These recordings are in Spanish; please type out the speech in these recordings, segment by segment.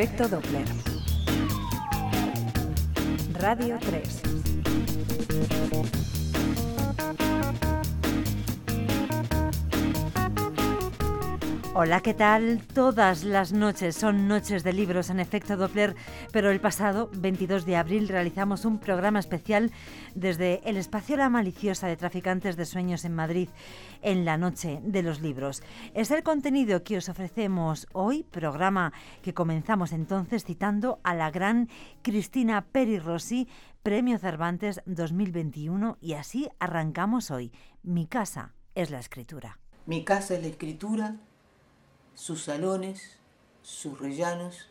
efecto Doppler. Radio 3. Hola, ¿qué tal? Todas las noches son noches de libros en efecto Doppler, pero el pasado 22 de abril realizamos un programa especial desde el espacio La Maliciosa de Traficantes de Sueños en Madrid en la noche de los libros. Es el contenido que os ofrecemos hoy, programa que comenzamos entonces citando a la gran Cristina Peri Rossi, Premio Cervantes 2021 y así arrancamos hoy. Mi casa es la escritura. Mi casa es la escritura sus salones, sus rellanos,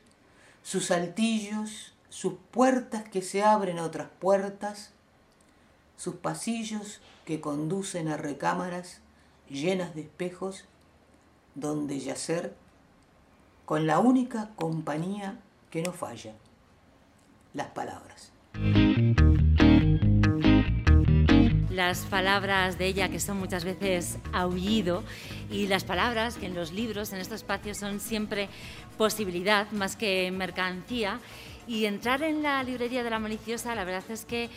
sus altillos, sus puertas que se abren a otras puertas, sus pasillos que conducen a recámaras llenas de espejos donde yacer con la única compañía que no falla, las palabras. las palabras de ella que son muchas veces aullido y las palabras que en los libros, en estos espacios, son siempre posibilidad más que mercancía. Y entrar en la librería de la maliciosa, la verdad es que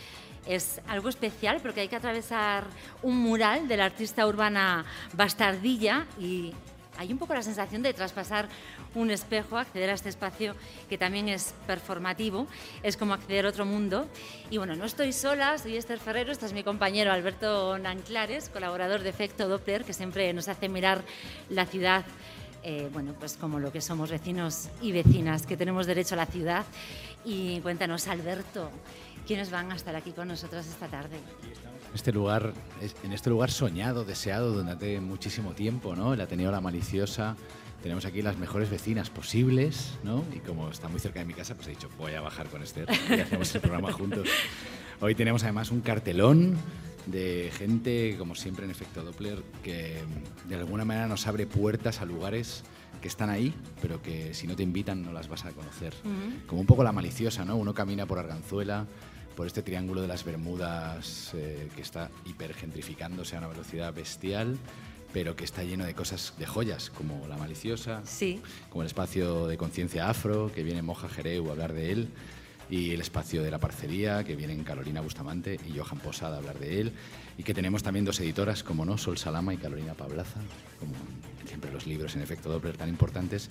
es algo especial porque hay que atravesar un mural de la artista urbana Bastardilla y hay un poco la sensación de traspasar un espejo, acceder a este espacio que también es performativo, es como acceder a otro mundo. Y bueno, no estoy sola, soy Esther Ferrero, este es mi compañero Alberto Nanclares, colaborador de Efecto Doppler, que siempre nos hace mirar la ciudad eh, bueno, pues como lo que somos vecinos y vecinas, que tenemos derecho a la ciudad. Y cuéntanos, Alberto, ¿quiénes van a estar aquí con nosotros esta tarde? Este lugar, en este lugar soñado, deseado durante muchísimo tiempo, ¿no? El Ateneo La Maliciosa, tenemos aquí las mejores vecinas posibles, ¿no? Y como está muy cerca de mi casa, pues he dicho, voy a bajar con Esther y hacemos el programa juntos. Hoy tenemos además un cartelón de gente, como siempre en efecto Doppler, que de alguna manera nos abre puertas a lugares que están ahí, pero que si no te invitan no las vas a conocer. Como un poco la maliciosa, ¿no? Uno camina por Arganzuela, por este triángulo de las Bermudas eh, que está hipergentrificándose a una velocidad bestial pero que está lleno de cosas, de joyas, como La Maliciosa, sí. como el espacio de conciencia afro, que viene Moja Jereu a hablar de él, y el espacio de la parcería, que vienen Carolina Bustamante y Johan Posada a hablar de él, y que tenemos también dos editoras, como no, Sol Salama y Carolina Pablaza, como siempre los libros en efecto Doppler tan importantes,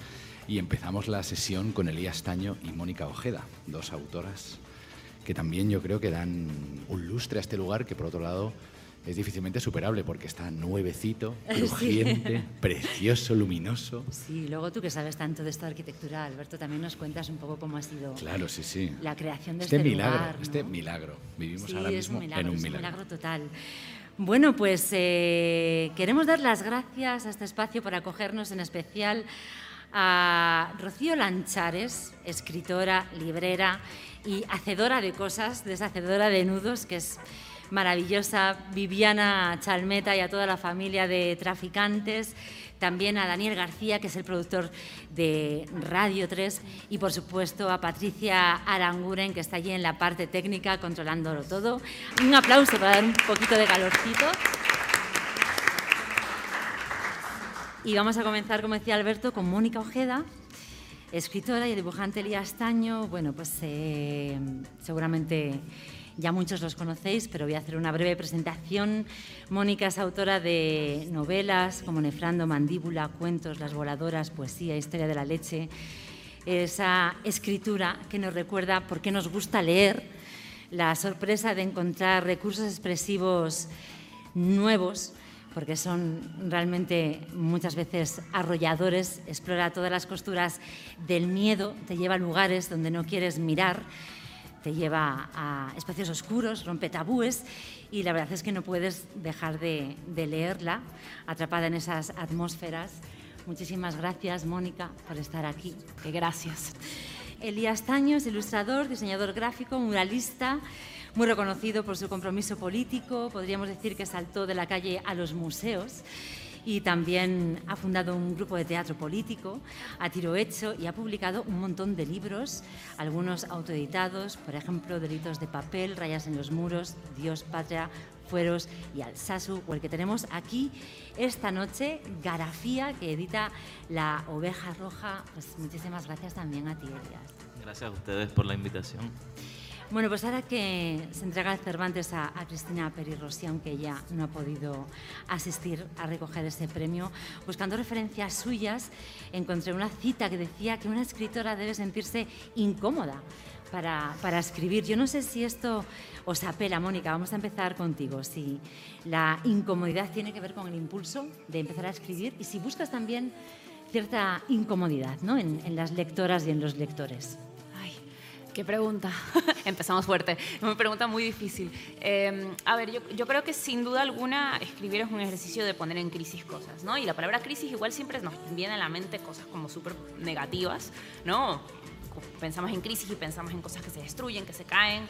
y empezamos la sesión con Elías Taño y Mónica Ojeda, dos autoras que también yo creo que dan un lustre a este lugar que por otro lado es difícilmente superable porque está nuevecito, crujiente, precioso, luminoso. Sí, luego tú que sabes tanto de esta arquitectura, Alberto, también nos cuentas un poco cómo ha sido claro, sí, sí. la creación de este, este milagro, lugar. Este milagro. Vivimos ahora mismo un milagro, en un es milagro. un milagro total. Bueno, pues eh, queremos dar las gracias a este espacio por acogernos en especial a Rocío Lanchares, escritora, librera y hacedora de cosas, deshacedora de nudos, que es maravillosa, Viviana Chalmeta y a toda la familia de traficantes, también a Daniel García, que es el productor de Radio 3, y por supuesto a Patricia Aranguren, que está allí en la parte técnica controlándolo todo. Un aplauso para dar un poquito de calorcito. Y vamos a comenzar, como decía Alberto, con Mónica Ojeda, escritora y dibujante Elías Taño. Bueno, pues eh, seguramente ya muchos los conocéis, pero voy a hacer una breve presentación. Mónica es autora de novelas como Nefrando, Mandíbula, Cuentos, Las Voladoras, Poesía, Historia de la Leche. Esa escritura que nos recuerda por qué nos gusta leer, la sorpresa de encontrar recursos expresivos nuevos porque son realmente muchas veces arrolladores, explora todas las costuras del miedo, te lleva a lugares donde no quieres mirar, te lleva a espacios oscuros, rompe tabúes y la verdad es que no puedes dejar de, de leerla atrapada en esas atmósferas. Muchísimas gracias, Mónica, por estar aquí. Que gracias. Elías Taños, ilustrador, diseñador gráfico, muralista, muy reconocido por su compromiso político, podríamos decir que saltó de la calle a los museos y también ha fundado un grupo de teatro político a tiro hecho y ha publicado un montón de libros, algunos autoeditados, por ejemplo, Delitos de papel, Rayas en los muros, Dios, Patria, Fueros y Alsasu, o el que tenemos aquí esta noche, Garafía, que edita La Oveja Roja. Pues muchísimas gracias también a ti, Elias. Gracias a ustedes por la invitación. Bueno, pues ahora que se entrega Cervantes a, Cristina Peri Rossi, aunque ella no ha podido asistir a recoger ese premio, buscando referencias suyas, encontré una cita que decía que una escritora debe sentirse incómoda para, para, escribir. Yo no sé si esto os apela, Mónica, vamos a empezar contigo. Si la incomodidad tiene que ver con el impulso de empezar a escribir y si buscas también cierta incomodidad ¿no? en, en las lectoras y en los lectores. Qué pregunta. Empezamos fuerte. Una pregunta muy difícil. Em, a ver, yo, yo, creo que sin duda alguna escribir es un ejercicio de poner en crisis cosas, ¿no? Y la palabra crisis igual siempre nos viene a la mente cosas como súper negativas, ¿no? Pensamos en crisis y pensamos en cosas que se destruyen, que se caen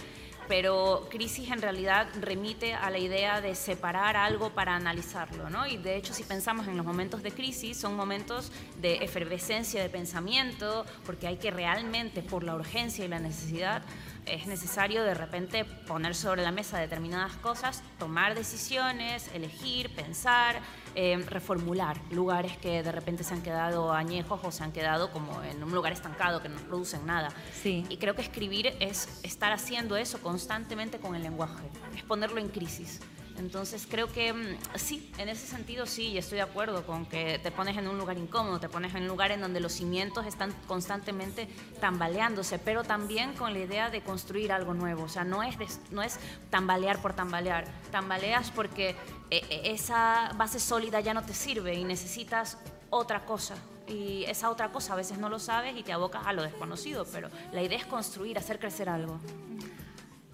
pero crisis en realidad remite a la idea de separar algo para analizarlo, ¿no? Y de hecho, si pensamos en los momentos de crisis, son momentos de efervescencia de pensamiento, porque hay que realmente, por la urgencia y la necesidad, es necesario de repente poner sobre la mesa determinadas cosas, tomar decisiones, elegir, pensar, eh, reformular lugares que de repente se han quedado añejos o se han quedado como en un lugar estancado que no producen nada. Sí. Y creo que escribir es estar haciendo eso constantemente con el lenguaje, es ponerlo en crisis. Entonces creo que mm, sí, en ese sentido sí, estoy de acuerdo con que te pones en un lugar incómodo, te pones en un lugar en donde los cimientos están constantemente tambaleándose, pero también con la idea de construir algo nuevo. O sea, no es, no es tambalear por tambalear, tambaleas porque eh, eh, esa base sólida ya no te sirve y necesitas otra cosa. Y esa otra cosa a veces no lo sabes y te abocas a lo desconocido, pero la idea es construir, hacer crecer algo.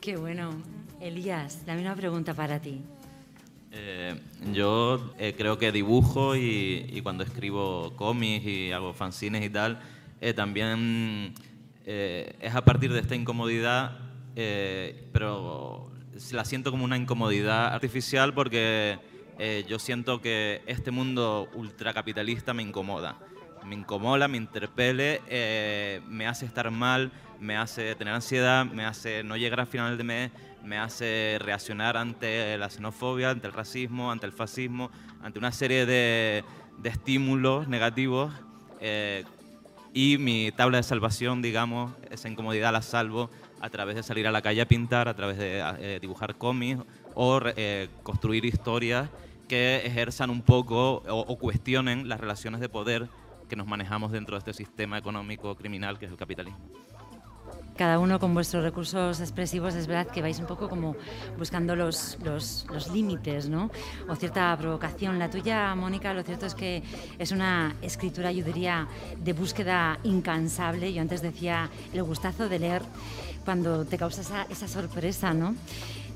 Qué bueno. Elías, la misma pregunta para ti. Eh, yo eh, creo que dibujo y, cuando escribo cómics y hago fanzines y tal, eh, también es a partir de esta incomodidad, pero la siento como una incomodidad artificial porque yo siento que este mundo ultracapitalista me incomoda. Me incomoda, me interpele, me hace estar mal, me hace tener ansiedad, me hace no llegar al final de mes, me hace reaccionar ante la xenofobia, ante el racismo, ante el fascismo, ante una serie de, estímulos negativos. Eh, y mi tabla de salvación, digamos, esa incomodidad la salvo a través de salir a la calle a pintar, a través de eh, dibujar cómics o eh, construir historias que ejerzan un poco o cuestionen las relaciones de poder que nos manejamos dentro de este sistema económico criminal que es el capitalismo cada uno con vuestros recursos expresivos es verdad que vais un poco como buscando los, los, límites, ¿no? O cierta provocación. La tuya, Mónica, lo cierto es que es una escritura, yo diría, de búsqueda incansable. Yo antes decía el gustazo de leer cuando te causa esa, esa sorpresa, ¿no?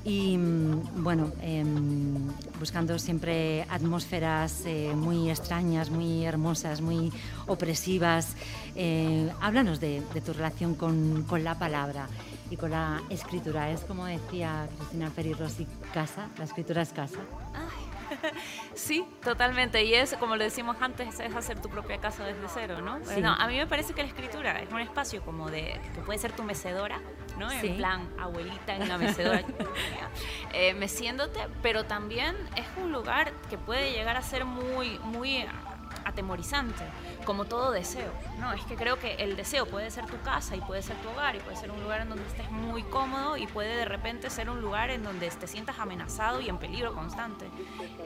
Y mm, bueno, em, buscando siempre atmósferas eh, muy extrañas, muy hermosas, muy opresivas. Eh, háblanos de, tu relación con, con, la palabra y con la escritura. Es como decía Cristina Peri Rossi, casa, la escritura es casa. Sí, totalmente. Y es, como lo decimos antes, es hacer tu propia casa desde cero, ¿no? a mí me parece que la escritura es un espacio como de, que puede ser tu mecedora, ¿no? En plan, abuelita en la mecedora, eh, meciéndote, pero también es un lugar que puede llegar a ser muy, muy atemorizante, como todo deseo. No, es que creo que el deseo puede ser tu casa y puede ser tu hogar y puede ser un lugar en donde estés muy cómodo y puede de repente ser un lugar en donde te sientas amenazado y en peligro constante.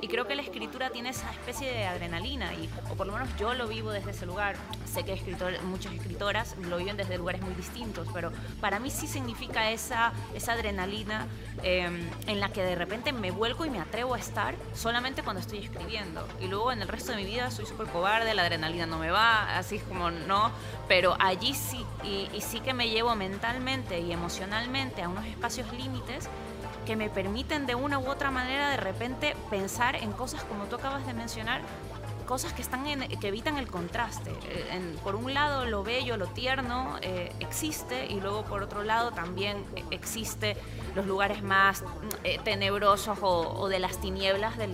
Y creo que la escritura tiene esa especie de adrenalina y, o por lo menos yo lo vivo desde ese lugar. Sé que escritor, muchas escritoras lo viven desde lugares muy distintos, pero para mí sí significa esa, esa adrenalina em, en la que de repente me vuelco y me atrevo a estar solamente cuando estoy escribiendo. Y luego en el resto de mi vida soy súper cobarde, la adrenalina no me va, así como no, pero allí sí, y, sí que me llevo mentalmente y emocionalmente a unos espacios límites que me permiten de una u otra manera de repente pensar en cosas como tú acabas de mencionar cosas que, están en, que evitan el contraste. Eh, por un lado, lo bello, lo tierno eh, existe y luego por otro lado también existe los lugares más tenebrosos o, de las tinieblas, de,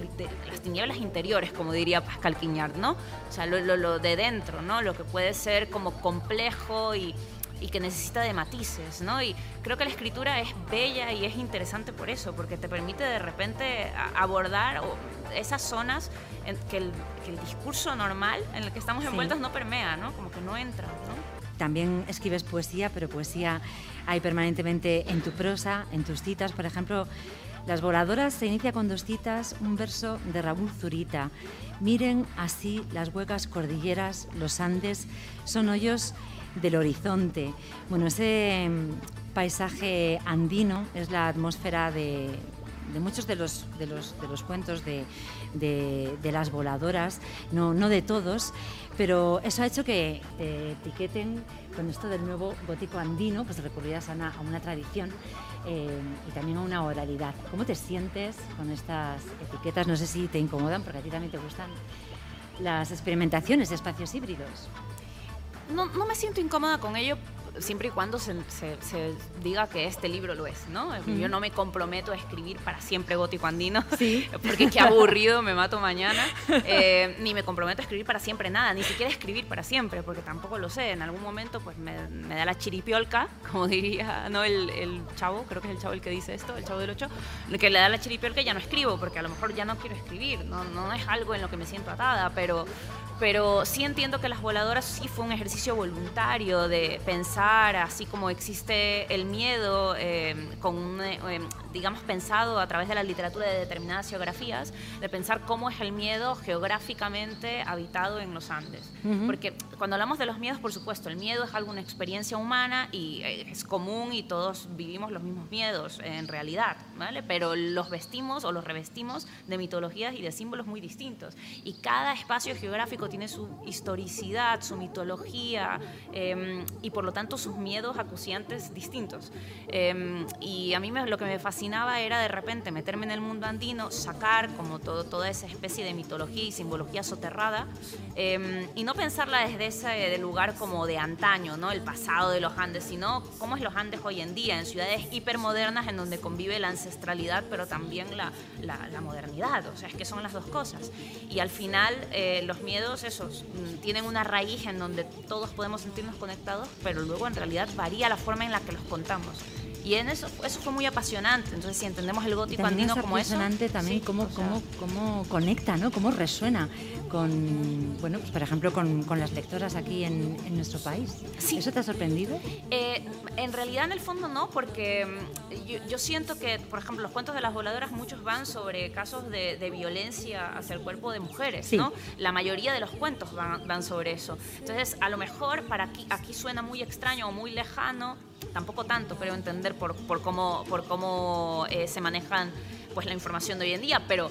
las tinieblas interiores, como diría Pascal Quignard, ¿no? O sea, lo, lo de dentro, ¿no? Lo que puede ser como complejo y y que necesita de matices, ¿no? Y creo que la escritura es bella y es interesante por eso, porque te permite de repente abordar esas zonas en que, el, discurso normal en el que estamos envueltos no permea, ¿no? Como que no entra, ¿no? También escribes poesía, pero poesía hay permanentemente en tu prosa, en tus citas. Por ejemplo, Las voladoras se inicia con dos citas, un verso de Raúl Zurita. Miren así las huecas cordilleras, los Andes, son hoyos del horizonte. Bueno, ese mm, paisaje andino es la atmósfera de, muchos de los, de los, de los cuentos de, de, las voladoras, no, no de todos, pero eso ha hecho que te etiqueten con esto del nuevo gótico andino, pues recurridas a una, a una tradición eh, y también a una oralidad. ¿Cómo te sientes con estas etiquetas? No sé si te incomodan, porque a ti también te gustan las experimentaciones de espacios híbridos no, no me siento incómoda con ello siempre y cuando se, se, diga que este libro lo es, ¿no? Yo no me comprometo a escribir para siempre gótico andino, ¿Sí? porque qué aburrido, me mato mañana, eh, ni me comprometo a escribir para siempre nada, ni siquiera escribir para siempre, porque tampoco lo sé, en algún momento pues me, da la chiripiolca, como diría, ¿no? El, el, chavo, creo que es el chavo el que dice esto, el chavo del 8, que le da la chiripiolca y ya no escribo, porque a lo mejor ya no quiero escribir, no, no es algo en lo que me siento atada, pero pero sí entiendo que las voladoras sí fue un ejercicio voluntario de pensar, así como existe el miedo, eh, con eh, digamos, pensado a través de la literatura de determinadas geografías, de pensar cómo es el miedo geográficamente habitado en los Andes. Porque cuando hablamos de los miedos, por supuesto, el miedo es alguna experiencia humana y eh, es común y todos vivimos los mismos miedos en realidad, ¿vale? Pero los vestimos o los revestimos de mitologías y de símbolos muy distintos. Y cada espacio geográfico tiene su historicidad, su mitología em, y por lo tanto sus miedos acuciantes distintos. Em, y a mí me, lo que me fascinaba era de repente meterme en el mundo andino, sacar como todo, toda esa especie de mitología y simbología soterrada em, y no pensarla desde ese lugar como de antaño, ¿no? el pasado de los Andes, sino cómo es los Andes hoy en día, en ciudades hipermodernas en donde convive la ancestralidad pero también la, la, modernidad, o sea, es que son las dos cosas. Y al final eh, los miedos mm, tienen una raíz en donde todos podemos sentirnos conectados, pero luego en realidad varía la forma en la que los contamos. Y en eso, eso fue muy apasionante. Entonces, si entendemos el gótico andino como eso... Apasionante también cómo, cómo, cómo, conecta, ¿no? Cómo resuena con, bueno, pues por ejemplo, con, con las lectoras aquí en, en, nuestro país. ¿Eso te ha sorprendido? Eh, en realidad, en el fondo no, porque mm, yo, siento que, por ejemplo, los cuentos de las voladoras muchos van sobre casos de, de violencia hacia el cuerpo de mujeres, ¿no? La mayoría de los cuentos van, van sobre eso. Entonces, a lo mejor para aquí, aquí suena muy extraño o muy lejano, tampoco tanto, pero entender por, por cómo, por cómo eh, se manejan pues, la información de hoy en día, pero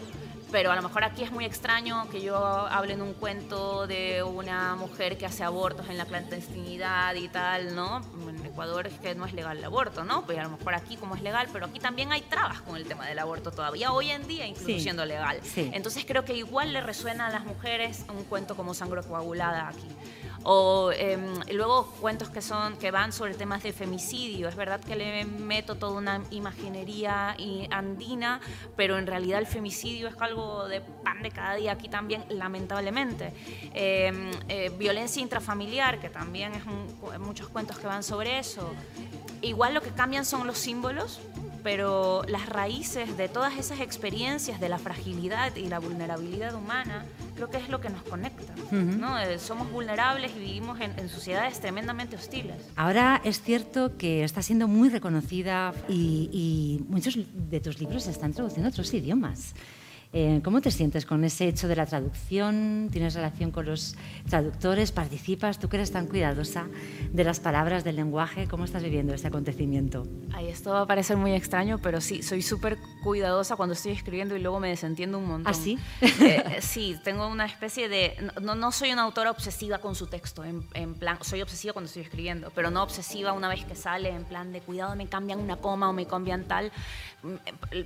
pero a lo mejor aquí es muy extraño que yo hable en un cuento de una mujer que hace abortos en la clandestinidad y tal, ¿no? En Ecuador es que no es legal el aborto, ¿no? Pues a lo mejor aquí como es legal, pero aquí también hay trabas con el tema del aborto todavía, hoy en día incluso siendo legal. Entonces creo que igual le resuena a las mujeres un cuento como Sangre Coagulada aquí. O em, luego cuentos que, son, que van sobre temas de femicidio. Es verdad que le meto toda una imaginería andina, pero en realidad el femicidio es algo de pan de cada día aquí también, lamentablemente. Em, eh, violencia intrafamiliar, que también es muchos cuentos que van sobre eso. Igual lo que cambian son los símbolos, pero las raíces de todas esas experiencias de la fragilidad y la vulnerabilidad humana, creo que es lo que nos conecta. ¿no? Eh, somos vulnerables y vivimos en, sociedades tremendamente hostiles. Ahora es cierto que está siendo muy reconocida y, y muchos de tus libros se están traduciendo a otros idiomas. Eh, ¿Cómo te sientes con ese hecho de la traducción? ¿Tienes relación con los traductores? ¿Participas? ¿Tú que eres tan cuidadosa de las palabras, del lenguaje? ¿Cómo estás viviendo este acontecimiento? Ay, esto va a parecer muy extraño, pero sí, soy súper cuidadosa cuando estoy escribiendo y luego me desentiendo un montón. ¿Ah, sí? Eh, sí, tengo una especie de... No, no soy una autora obsesiva con su texto, en, en, plan... Soy obsesiva cuando estoy escribiendo, pero no obsesiva una vez que sale, en plan de cuidado, me cambian una coma o me cambian tal. Mm,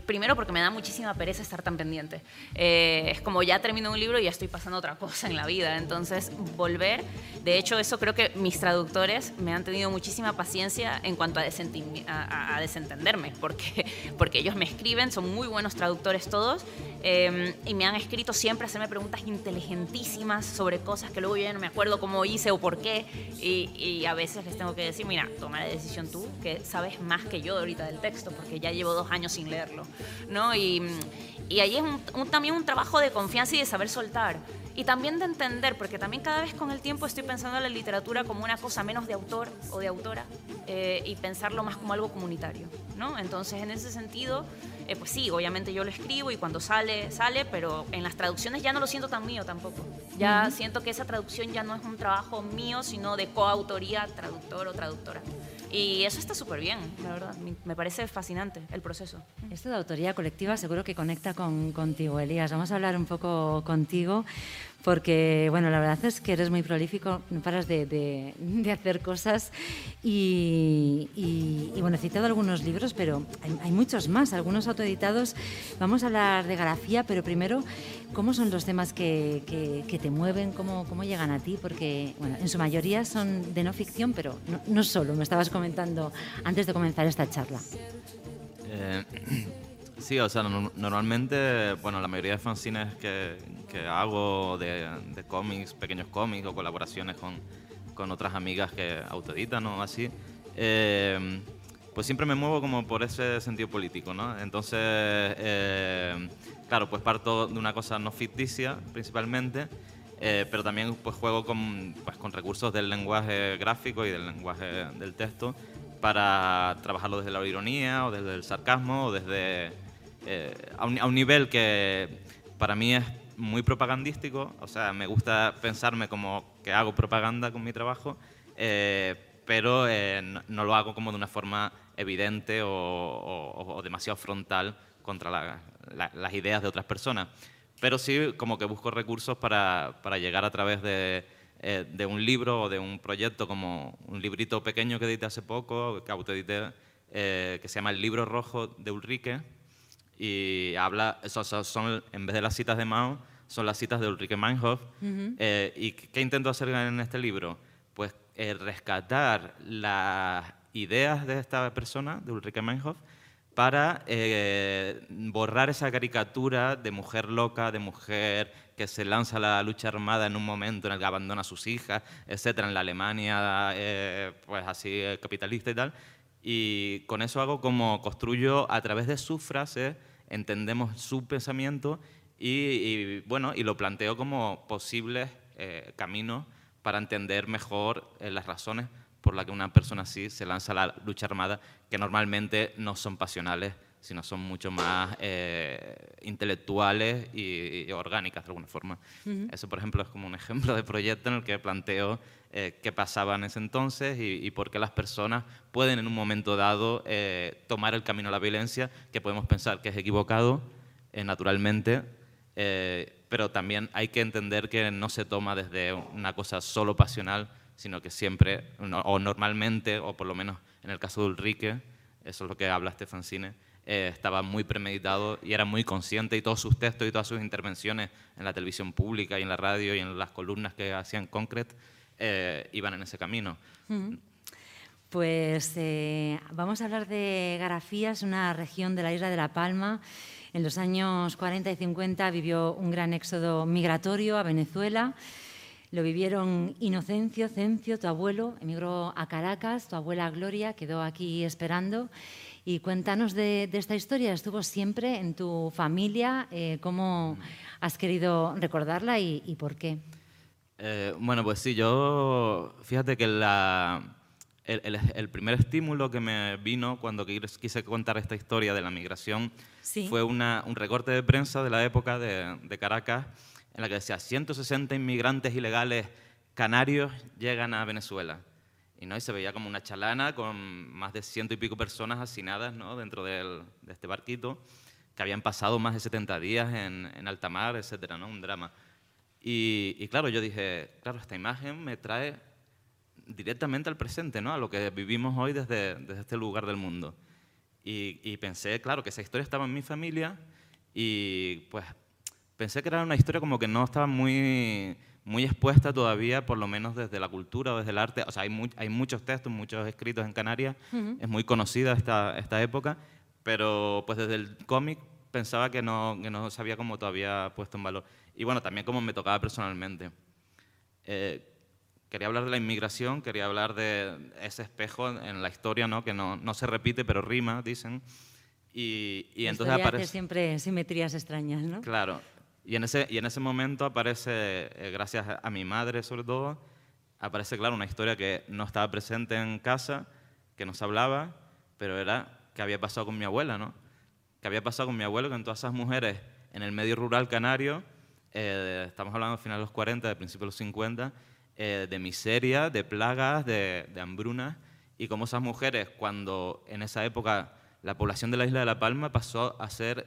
primero porque me da muchísima pereza estar tan pendiente. Eh, es como ya termino un libro y ya estoy pasando otra cosa en la vida. Entonces, volver, de hecho, eso creo que mis traductores me han tenido muchísima paciencia en cuanto a, a, a desentenderme, porque, porque ellos me escriben, son muy buenos traductores todos, eh, y me han escrito siempre hacerme preguntas inteligentísimas sobre cosas que luego yo ya no me acuerdo cómo hice o por qué. Y, y a veces les tengo que decir, mira, toma la decisión tú, que sabes más que yo ahorita del texto, porque ya llevo dos años sin leerlo. ¿no? Y, y ahí es un, también un trabajo de confianza y de saber soltar. Y también de entender, porque también cada vez con el tiempo estoy pensando en la literatura como una cosa menos de autor o de autora eh, y pensarlo más como algo comunitario, ¿no? Entonces, en ese sentido, eh, pues sí, obviamente yo lo escribo y cuando sale, sale, pero en las traducciones ya no lo siento tan mío tampoco. Ya siento que esa traducción ya no es un trabajo mío, sino de coautoría, traductor o traductora. Y eso está súper bien, la verdad. Me parece fascinante el proceso. Esto de autoría colectiva seguro que conecta con, contigo, Elías. Vamos a hablar un poco contigo porque, bueno, la verdad es que eres muy prolífico, no paras de, de, hacer cosas y, bueno, he citado algunos libros, pero hay, hay, muchos más, algunos autoeditados. Vamos a hablar de grafía, pero primero, ¿cómo son los temas que, que, te mueven? ¿Cómo, ¿Cómo, llegan a ti? Porque, bueno, en su mayoría son de no ficción, pero no, no solo, me estabas comentando antes de comenzar esta charla. Eh, sí, o sea, no, normalmente, bueno, la mayoría de fanzines que, que hago de, de, cómics, pequeños cómics o colaboraciones con, con otras amigas que autoeditan o así, eh, pues siempre me muevo como por ese sentido político, ¿no? Entonces, eh, claro, pues parto de una cosa no ficticia principalmente, eh, pero también pues juego con, pues, con recursos del lenguaje gráfico y del lenguaje del texto para trabajarlo desde la ironía o desde el sarcasmo o desde eh, a, un, a un nivel que para mí es muy propagandístico, o sea, me gusta pensarme como que hago propaganda con mi trabajo, eh, pero eh, no, no, lo hago como de una forma evidente o, o, o demasiado frontal contra la, la, las ideas de otras personas. Pero sí como que busco recursos para, para llegar a través de, eh, de, un libro o de un proyecto como un librito pequeño que edité hace poco, que autoedité, eh, que se llama El libro rojo de Ulrike, y habla, son, son, en vez de las citas de Mao, son las citas de Ulrike Meinhof. Uh -huh. eh, ¿Y qué intento hacer en este libro? Pues eh, rescatar las ideas de esta persona, de Ulrike Meinhof, para eh, borrar esa caricatura de mujer loca, de mujer que se lanza a la lucha armada en un momento en el que abandona a sus hijas, etcétera, en la Alemania, eh, pues así capitalista y tal, y con eso hago como construyo a través de sus frases, entendemos su pensamiento y, bueno, y lo planteo como posibles eh, caminos para entender mejor eh, las razones por las que una persona así se lanza a la lucha armada, que normalmente no son pasionales, sino son mucho más eh, intelectuales y, y, orgánicas de alguna forma. Uh -huh. Eso, por ejemplo, es como un ejemplo de proyecto en el que planteo eh, qué pasaba en ese entonces y, y, por qué las personas pueden en un momento dado eh, tomar el camino a la violencia, que podemos pensar que es equivocado, eh, naturalmente, eh, pero también hay que entender que no se toma desde una cosa solo pasional, sino que siempre, o normalmente, o por lo menos en el caso de Ulrike, eso es lo que habla este fanzine, eh, estaba muy premeditado y era muy consciente y todos sus textos y todas sus intervenciones en la televisión pública y en la radio y en las columnas que hacían Concrete eh, iban en ese camino. Pues eh, vamos a hablar de Garafías, una región de la isla de La Palma. En los años 40 y 50 vivió un gran éxodo migratorio a Venezuela. Lo vivieron Inocencio, Cencio, tu abuelo, emigró a Caracas, tu abuela Gloria quedó aquí esperando y cuéntanos de, de, esta historia. ¿Estuvo siempre en tu familia? Eh, ¿Cómo has querido recordarla y, y por qué? Eh, bueno, pues sí, yo. Fíjate que la, el, el, el, primer estímulo que me vino cuando quise contar esta historia de la migración sí. fue una, un recorte de prensa de la época de, de Caracas en la que decía 160 inmigrantes ilegales canarios llegan a Venezuela. Y, ¿no? y se veía como una chalana con más de ciento y pico personas hacinadas ¿no? dentro del, de este barquito, que habían pasado más de 70 días en, en alta mar, etcétera, ¿no? Un drama. Y, y, claro, yo dije, claro, esta imagen me trae directamente al presente, ¿no? A lo que vivimos hoy desde, desde este lugar del mundo. Y, y pensé, claro, que esa historia estaba en mi familia y pues pensé que era una historia como que no estaba muy, muy expuesta todavía, por lo menos desde la cultura o desde el arte. O sea, hay, hay muchos textos, muchos escritos en Canarias, es muy conocida esta, esta época, pero pues desde el cómic pensaba que no, que no se había como todavía puesto en valor. Y bueno, también como me tocaba personalmente. Eh, quería hablar de la inmigración, quería hablar de ese espejo en la historia, ¿no? que no, no se repite, pero rima, dicen. Y, y entonces aparece... siempre simetrías extrañas, ¿no? Claro. Y en ese, y en ese momento aparece, eh, gracias a mi madre sobre todo, aparece, claro, una historia que no estaba presente en casa, que nos hablaba, pero era que había pasado con mi abuela, ¿no? Que había pasado con mi abuelo, con todas esas mujeres en el medio rural canario, eh, estamos hablando de finales de los 40, de principios de los 50, eh, de miseria, de plagas, de, de hambruna, y como esas mujeres, cuando en esa época la población de la isla de La Palma pasó a ser,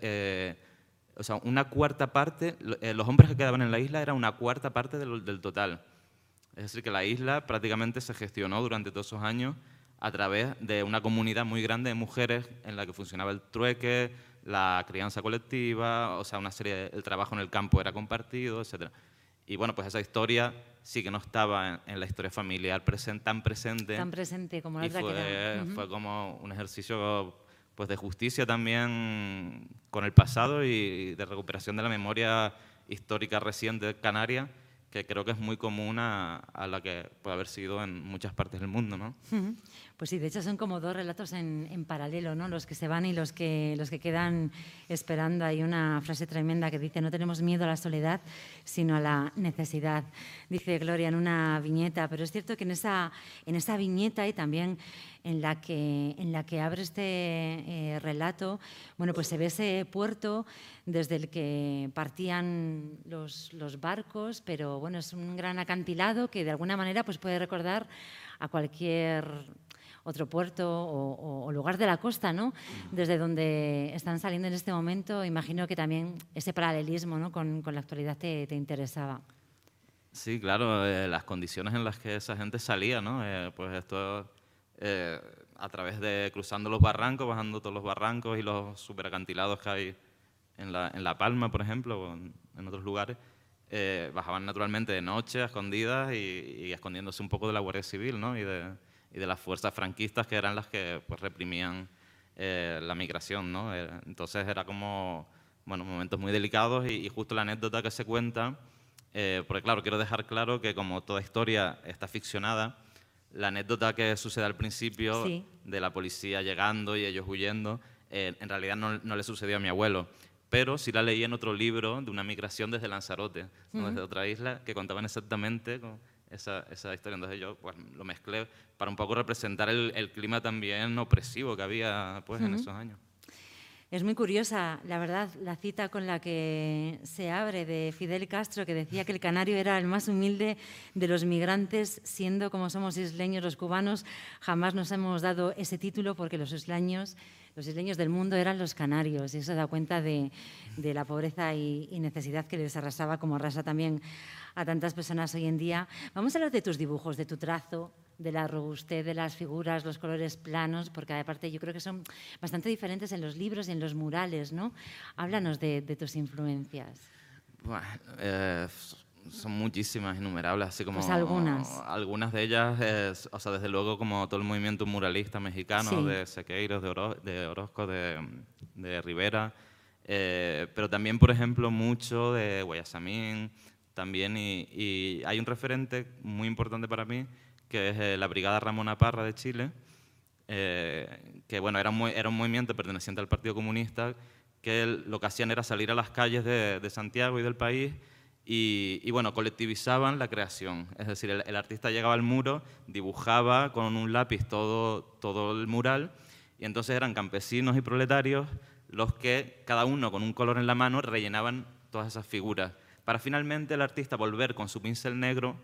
o sea, una cuarta parte, los hombres que quedaban en la isla era una cuarta parte del, del, total. Es decir, que la isla prácticamente se gestionó durante todos esos años a través de una comunidad muy grande de mujeres en la que funcionaba el trueque, la crianza colectiva, o sea, una serie, el trabajo en el campo era compartido, etc. Y bueno, pues esa historia sí que no estaba en, la historia familiar tan presente. Tan presente como la otra fue, que fue como un ejercicio pues, de justicia también con el pasado y de recuperación de la memoria histórica reciente de Canarias que creo que es muy común a, la que puede haber sido en muchas partes del mundo, ¿no? Pues sí, de hecho son como dos relatos en, en, paralelo, ¿no? Los que se van y los que, los que quedan esperando. Hay una frase tremenda que dice, no tenemos miedo a la soledad, sino a la necesidad, dice Gloria en una viñeta, pero es cierto que en esa, en esa viñeta y también en la que, en la que abre este eh, relato, bueno, pues se ve ese puerto desde el que partían los, los, barcos, pero bueno, es un gran acantilado que de alguna manera pues puede recordar a cualquier otro puerto o, lugar de la costa, ¿no? Desde donde están saliendo en este momento, imagino que también ese paralelismo ¿no? con, con la actualidad te, te interesaba. Sí, claro, eh, las condiciones en las que esa gente salía, ¿no? Eh, pues esto eh, a través de cruzando los barrancos, bajando todos los barrancos y los superacantilados que hay en La, en la Palma, por ejemplo, o en, otros lugares, eh, bajaban naturalmente de noche, a escondidas y, escondiéndose un poco de la Guardia Civil ¿no? y, de, y, de, las fuerzas franquistas que eran las que pues, reprimían eh, la migración. ¿no? entonces era como bueno, momentos muy delicados y, y justo la anécdota que se cuenta, porque claro, quiero dejar claro que como toda historia está ficcionada, la anécdota que sucede al principio de la policía llegando y ellos huyendo, eh, en realidad no, le sucedió a mi abuelo, pero sí la leí en otro libro de una migración desde Lanzarote, desde otra isla, que contaban exactamente esa, esa, historia. Entonces yo pues, lo mezclé para un poco representar el, clima también opresivo que había pues, en esos años. Es muy curiosa, la verdad, la cita con la que se abre de Fidel Castro, que decía que el canario era el más humilde de los migrantes, siendo como somos isleños los cubanos, jamás nos hemos dado ese título porque los isleños, los isleños del mundo eran los canarios, y eso da cuenta de, la pobreza y, y, necesidad que les arrasaba, como arrasa también a tantas personas hoy en día. Vamos a hablar de tus dibujos, de tu trazo, de la robustez de las figuras, los colores planos, porque aparte yo creo que son bastante diferentes en los libros y en los murales, ¿no? Háblanos de, tus influencias. Bueno, eh, son muchísimas, innumerables, así como... Pues algunas. Algunas de ellas, o sea, desde luego como todo el movimiento muralista mexicano, de Sequeiros, de, Orozco, de, Rivera, eh, pero también, por ejemplo, mucho de Guayasamín, también, y, y hay un referente muy importante para mí, que es eh, la Brigada Ramona Parra de Chile, eh, que bueno, era, un movimiento perteneciente al Partido Comunista que lo que hacían era salir a las calles de, Santiago y del país y, bueno, colectivizaban la creación. Es decir, el, artista llegaba al muro, dibujaba con un lápiz todo, todo el mural y entonces eran campesinos y proletarios los que, cada uno con un color en la mano, rellenaban todas esas figuras, para finalmente el artista volver con su pincel negro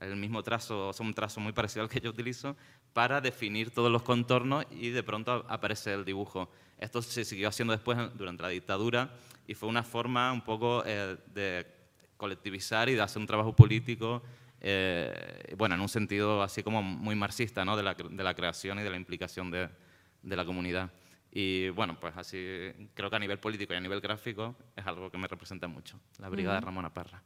el mismo trazo, es un trazo muy parecido al que yo utilizo, para definir todos los contornos y de pronto aparece el dibujo. Esto se siguió haciendo después durante la dictadura y fue una forma un poco eh, de colectivizar y de hacer un trabajo político, eh, bueno, en un sentido así como muy marxista, ¿no? de, la, de la creación y de la implicación de, de la comunidad. Y bueno, pues así creo que a nivel político y a nivel gráfico es algo que me representa mucho, la Brigada de Ramona Parra.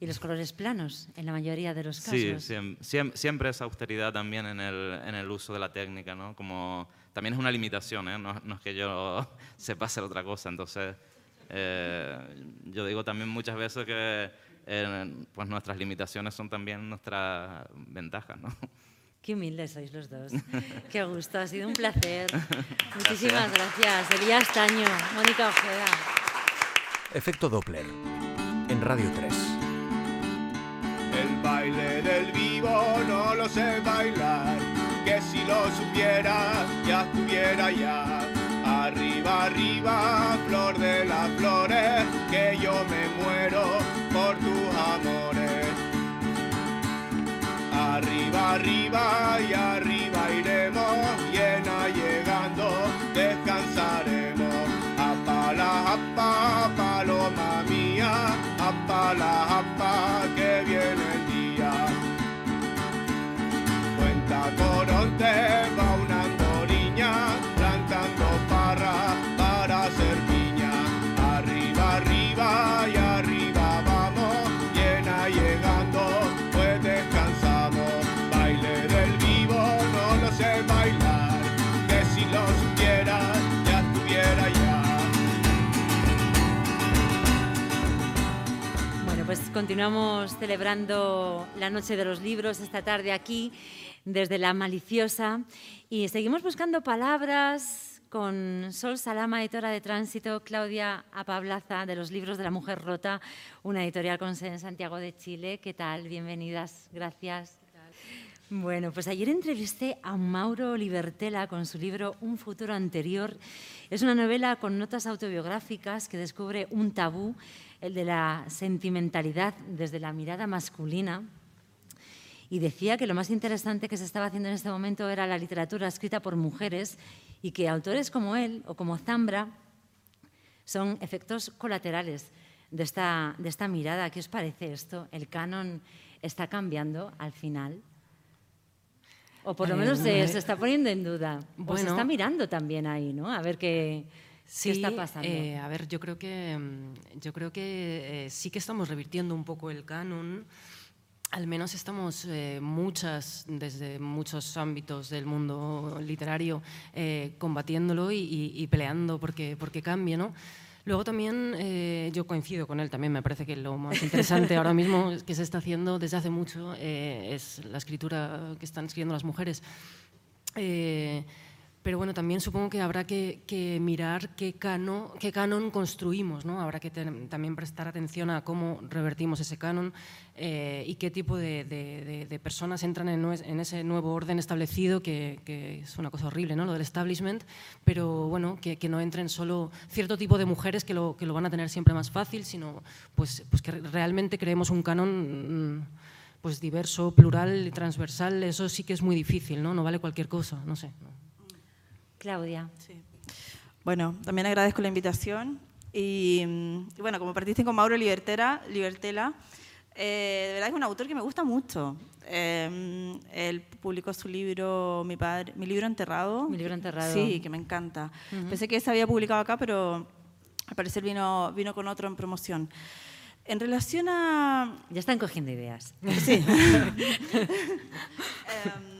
Y los colores planos, en la mayoría de los casos. Sí, siempre, esa austeridad también en el, en el, uso de la técnica, ¿no? Como también es una limitación, ¿eh? no, es que yo sepa hacer otra cosa. Entonces, eh, yo digo también muchas veces que eh, pues nuestras limitaciones son también nuestras ventajas, ¿no? Qué humildes sois los dos. Qué gusto, ha sido un placer. Muchísimas gracias. Elías Taño, Mónica Ojeda. Efecto Doppler, en Radio 3. El baile del vivo no lo sé bailar, que si lo supiera ya estuviera ya. Arriba, arriba, flor de las flores, que yo me muero por tus amores. Arriba, arriba y arriba iremos, continuamos celebrando la Noche de los Libros esta tarde aquí, desde La Maliciosa, y seguimos buscando palabras con Sol Salama, editora de Tránsito, Claudia Apablaza, de los libros de la Mujer Rota, una editorial con sede en Santiago de Chile. ¿Qué tal? Bienvenidas. Gracias. Bueno, pues ayer entrevisté a Mauro Libertela con su libro Un futuro anterior. Es una novela con notas autobiográficas que descubre un tabú, el de la sentimentalidad desde la mirada masculina. Y decía que lo más interesante que se estaba haciendo en este momento era la literatura escrita por mujeres y que autores como él o como Zambra son efectos colaterales de esta, de esta mirada. ¿Qué os parece esto? ¿El canon está cambiando al final? O por lo Eh, menos se, se está poniendo en duda. o se está mirando también ahí, ¿no? A ver qué, qué está pasando. eh, a ver, yo creo que, mm, yo creo que eh, sí que estamos revirtiendo un poco el canon. Al menos estamos eh, muchas, desde muchos ámbitos del mundo literario, eh, combatiéndolo y, y- y peleando porque, porque cambie, ¿no? Luego también eh, yo coincido con él, también me parece que lo más interesante ahora mismo que se está haciendo desde hace mucho eh, es la escritura que están escribiendo las mujeres. Eh, pero bueno, también supongo que habrá que, mirar qué, cano, qué canon construimos, ¿no? Habrá que también prestar atención a cómo revertimos ese canon eh, y qué tipo de, de- personas entran en, ese nuevo orden establecido, que, es una cosa horrible, ¿no? Lo del establishment, pero bueno, que, no entren solo cierto tipo de mujeres que lo, que lo van a tener siempre más fácil, sino pues, pues que re- realmente creemos un canon... mm, pues diverso, plural y transversal, eso sí que es muy difícil, ¿no? No vale cualquier cosa, no sé. Claudia. Sí. Bueno, también agradezco la invitación. Y, y bueno, como partiste con Mauro Libertera, Libertela, eh, de verdad es un autor que me gusta mucho. Eh, él publicó su libro, mi, padre, mi libro enterrado. Mi libro enterrado. Sí, que me encanta. Pensé que se había publicado acá, pero al parecer vino, vino con otro en promoción. En relación a, Ya están cogiendo ideas. Sí. Em,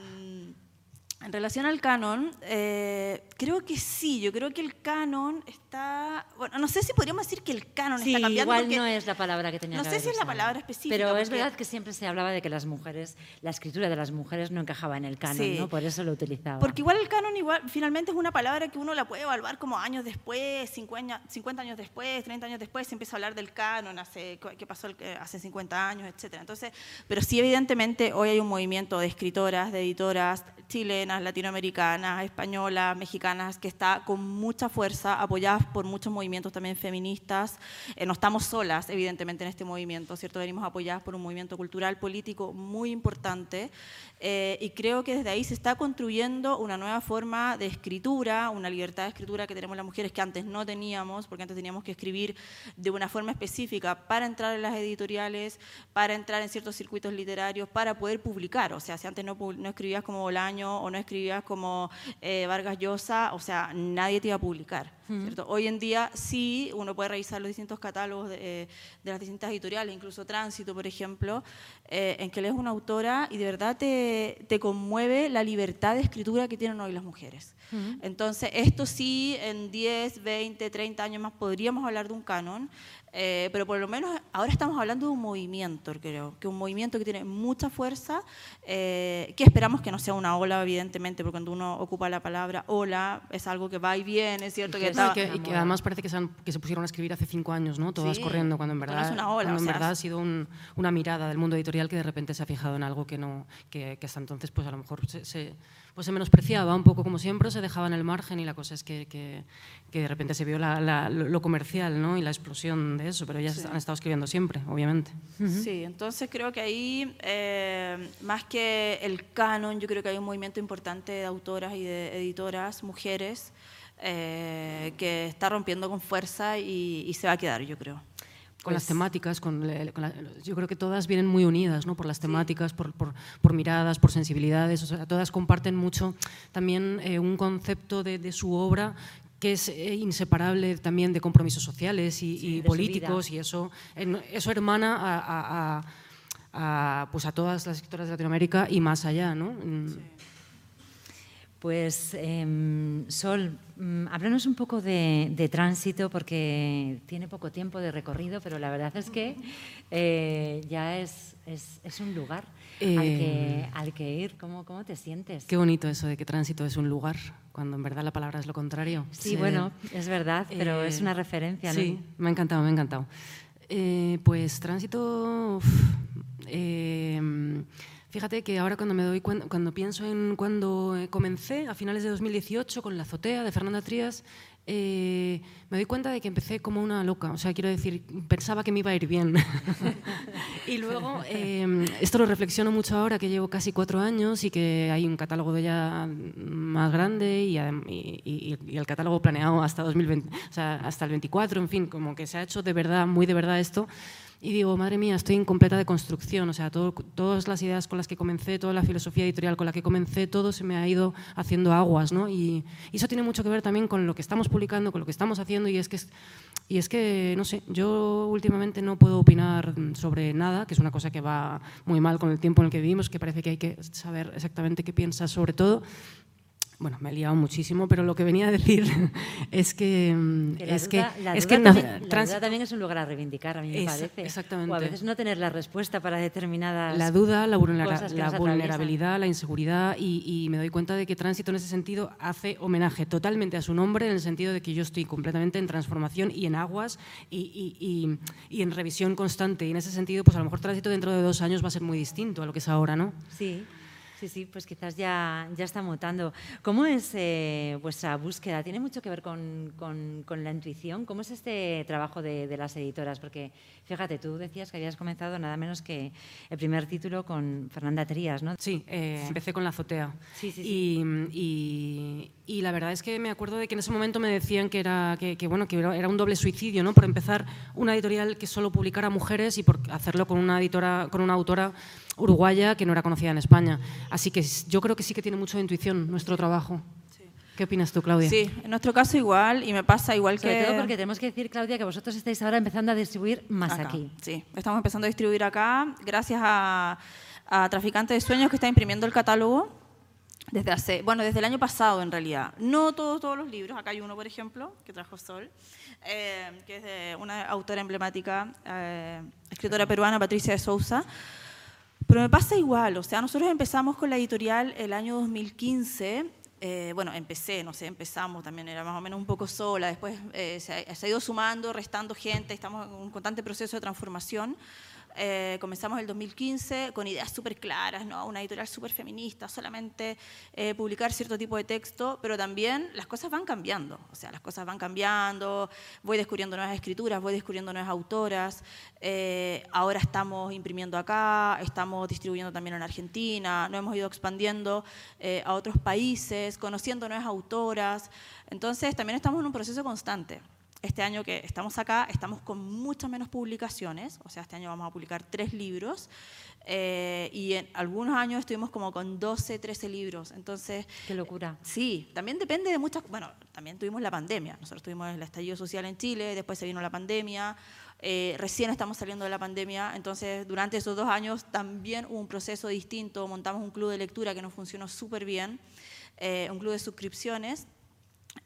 en relación al canon, eh, creo que sí, yo creo que el canon está... Bueno, no sé si podríamos decir que el canon Sí, está cambiando. igual no es la palabra que tenía No que sé haber si es la palabra específica. Pero es verdad que siempre se hablaba de que las mujeres, la escritura de las mujeres no encajaba en el canon, Sí. ¿no? Por eso lo utilizaba. Porque igual el canon igual, finalmente es una palabra que uno la puede evaluar como años después, 50, 50 años después, 30 años después, se empieza a hablar del canon, hace, qué pasó eh, hace 50 años, etcétera. Entonces, pero sí evidentemente hoy hay un movimiento de escritoras, de editoras chilenas, latinoamericanas, españolas, mexicanas, que está con mucha fuerza, apoyadas por muchos movimientos también feministas. Eh, no estamos solas, evidentemente, en este movimiento, ¿cierto? Venimos apoyadas por un movimiento cultural, político muy importante. eh, y creo que desde ahí se está construyendo una nueva forma de escritura, una libertad de escritura que tenemos las mujeres que antes no teníamos, porque antes teníamos que escribir de una forma específica para entrar en las editoriales, para entrar en ciertos circuitos literarios, para poder publicar. O sea, si antes no, no escribías como Bolaño o no escribías como eh, Vargas Llosa, o sea, nadie te iba a publicar. Hoy en día sí, uno puede revisar los distintos catálogos de, las distintas editoriales, incluso Tránsito, por ejemplo, eh, en que lees una autora y de verdad te, te, conmueve la libertad de escritura que tienen hoy las mujeres. Entonces, esto sí, en 10, 20, 30 años más podríamos hablar de un canon, eh, pero por lo menos ahora estamos hablando de un movimiento, creo, que un movimiento que tiene mucha fuerza, eh, que esperamos que no sea una ola, evidentemente, porque cuando uno ocupa la palabra ola es algo que va y viene, es cierto y que, y que, además parece que se, que se, pusieron a escribir hace cinco años, ¿no? Todas corriendo, cuando en verdad, ola, cuando en verdad ha sido una mirada del mundo editorial que de repente se ha fijado en algo que no, que, hasta entonces, pues a lo mejor se pues se menospreciaba un poco como siempre, se dejaba en el margen y la cosa es que, que, de repente se vio lo comercial ¿no? y la explosión de eso, pero ellas han estado escribiendo siempre, obviamente. Sí, entonces creo que ahí, eh, más que el canon, yo creo que hay un movimiento importante de autoras y de editoras, mujeres, eh, que está rompiendo con fuerza y, y se va a quedar, yo creo con las temáticas, con, yo creo que todas vienen muy unidas, ¿no? Por las temáticas, por, por, por, miradas, por sensibilidades, o sea, todas comparten mucho también eh, un concepto de, de, su obra que es eh, inseparable también de compromisos sociales y, políticos y eso, eso hermana a, a, a, pues a todas las escritoras de Latinoamérica y más allá, ¿no? Mm. Pues em, Sol, mm, háblanos un poco de, tránsito porque tiene poco tiempo de recorrido, pero la verdad es que eh, ya es, es, un lugar al, que, eh, al, que, ir. ¿Cómo, ¿Cómo te sientes? Qué bonito eso de que tránsito es un lugar, cuando en verdad la palabra es lo contrario. Sí, bueno, es verdad, pero es una referencia. ¿no? Sí, me ha encantado, me ha encantado. Eh, pues tránsito... Fíjate que ahora cuando me doy cuando pienso en cuando eh, comencé a finales de 2018 con la azotea de Fernanda Trías, eh, me doy cuenta de que empecé como una loca. O sea, quiero decir, pensaba que me iba a ir bien. y luego, em, esto lo reflexiono mucho ahora que llevo casi cuatro años y que hay un catálogo de ya más grande y, y, y, el catálogo planeado hasta 2020, o sea, hasta el 24, en fin, como que se ha hecho de verdad, muy de verdad esto. Y digo, madre mía, estoy en completa deconstrucción, o sea, todas las ideas con las que comencé, toda la filosofía editorial con la que comencé, todo se me ha ido haciendo aguas, ¿no? Y, eso tiene mucho que ver también con lo que estamos publicando, con lo que estamos haciendo, y es que, y es que no sé, yo últimamente no puedo opinar sobre nada, que es una cosa que va muy mal con el tiempo en el que vivimos, que parece que hay que saber exactamente qué piensas sobre todo, bueno, me he liado muchísimo, pero lo que venía a decir es que... es que, es que también, también es un lugar a reivindicar, a mí me parece. Exactamente. O a veces no tener la respuesta para determinadas La duda, la, la vulnerabilidad, la inseguridad y, me doy cuenta de que Tránsito en ese sentido hace homenaje totalmente a su nombre en el sentido de que yo estoy completamente en transformación y en aguas y, y, y en revisión constante. Y en ese sentido, pues a lo mejor Tránsito dentro de dos años va a ser muy distinto a lo que es ahora, ¿no? Sí. Sí, sí, pues quizás ya, ya está mutando. ¿Cómo es eh, vuestra búsqueda? ¿Tiene mucho que ver con, con, la intuición? ¿Cómo es este trabajo de, de, las editoras? Porque fíjate, tú decías que habías comenzado nada menos que el primer título con Fernanda Trías, ¿no? Sí, eh, empecé con La Azotea. Sí, sí, sí. Y, y, la verdad es que me acuerdo de que en ese momento me decían que era, que, que, bueno, que era un doble suicidio, ¿no? Por empezar una editorial que solo publicara mujeres y por hacerlo con una, editora, con una autora uruguaya que no era conocida en España. Así que yo creo que sí que tiene mucho de intuición nuestro trabajo. ¿Qué opinas tú, Claudia? Sí, en nuestro caso igual, y me pasa igual Sobre que... todo porque tenemos que decir, Claudia, que vosotros estáis ahora empezando a distribuir más aquí. Sí, estamos empezando a distribuir acá, gracias a, a Traficante de Sueños que está imprimiendo el catálogo desde hace, bueno, desde el año pasado en realidad. No todos, todos los libros, acá hay uno, por ejemplo, que trajo Sol, eh, que es de una autora emblemática, eh, escritora peruana, Patricia de Sousa, pero me pasa igual, o sea, nosotros empezamos con la editorial el año 2015. Eh, bueno, empecé, no sé, empezamos también, era más o menos un poco sola, después eh, se, ha, se, ha, ido sumando, restando gente, estamos en un constante proceso de transformación. Eh, comenzamos el 2015 con ideas súper claras, ¿no? una editorial súper feminista, solamente eh, publicar cierto tipo de texto, pero también las cosas van cambiando, o sea, las cosas van cambiando, voy descubriendo nuevas escrituras, voy descubriendo nuevas autoras, eh, ahora estamos imprimiendo acá, estamos distribuyendo también en Argentina, nos hemos ido expandiendo a otros países, conociendo nuevas autoras, entonces también estamos en un proceso constante. Este año que estamos acá, estamos con muchas menos publicaciones, o sea, este año vamos a publicar tres libros, eh, y en algunos años estuvimos como con 12, 13 libros, entonces... ¡Qué locura! Sí, también depende de muchas... Bueno, también tuvimos la pandemia, nosotros tuvimos el estallido social en Chile, después se vino la pandemia, eh, recién estamos saliendo de la pandemia, entonces durante esos dos años también hubo un proceso distinto, montamos un club de lectura que nos funcionó súper bien, eh, un club de suscripciones,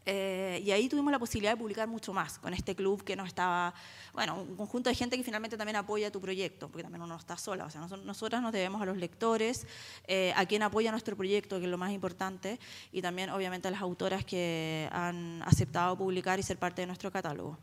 eh, y ahí tuvimos la posibilidad de publicar mucho más con este club que nos estaba, bueno, un conjunto de gente que finalmente también apoya tu proyecto, porque también uno no está sola, o sea, nosotras nos debemos a los lectores, eh, a quien apoya nuestro proyecto, que es lo más importante, y también obviamente a las autoras que han aceptado publicar y ser parte de nuestro catálogo.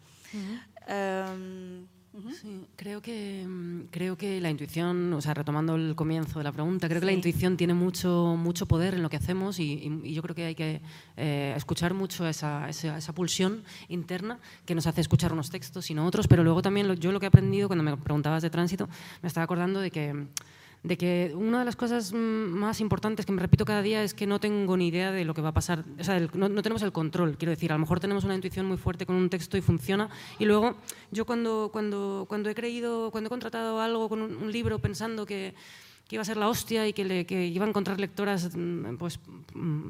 Sí, creo que, mm, creo que la intuición, o sea, retomando el comienzo de la pregunta, creo que la intuición tiene mucho, mucho poder en lo que hacemos y, yo creo que hay que eh, escuchar mucho esa, esa, esa, pulsión interna que nos hace escuchar unos textos y no otros, pero luego también yo lo que he aprendido cuando me preguntabas de tránsito, me estaba acordando de que de que una de las cosas mm, más importantes que me repito cada día es que no tengo ni idea de lo que va a pasar, o sea, no, tenemos el control, quiero decir, a lo mejor tenemos una intuición muy fuerte con un texto y funciona, y luego yo cuando, cuando, cuando he creído, cuando he contratado algo con un, libro pensando que, que, iba a ser la hostia y que, iba a encontrar lectoras mm, pues, mm,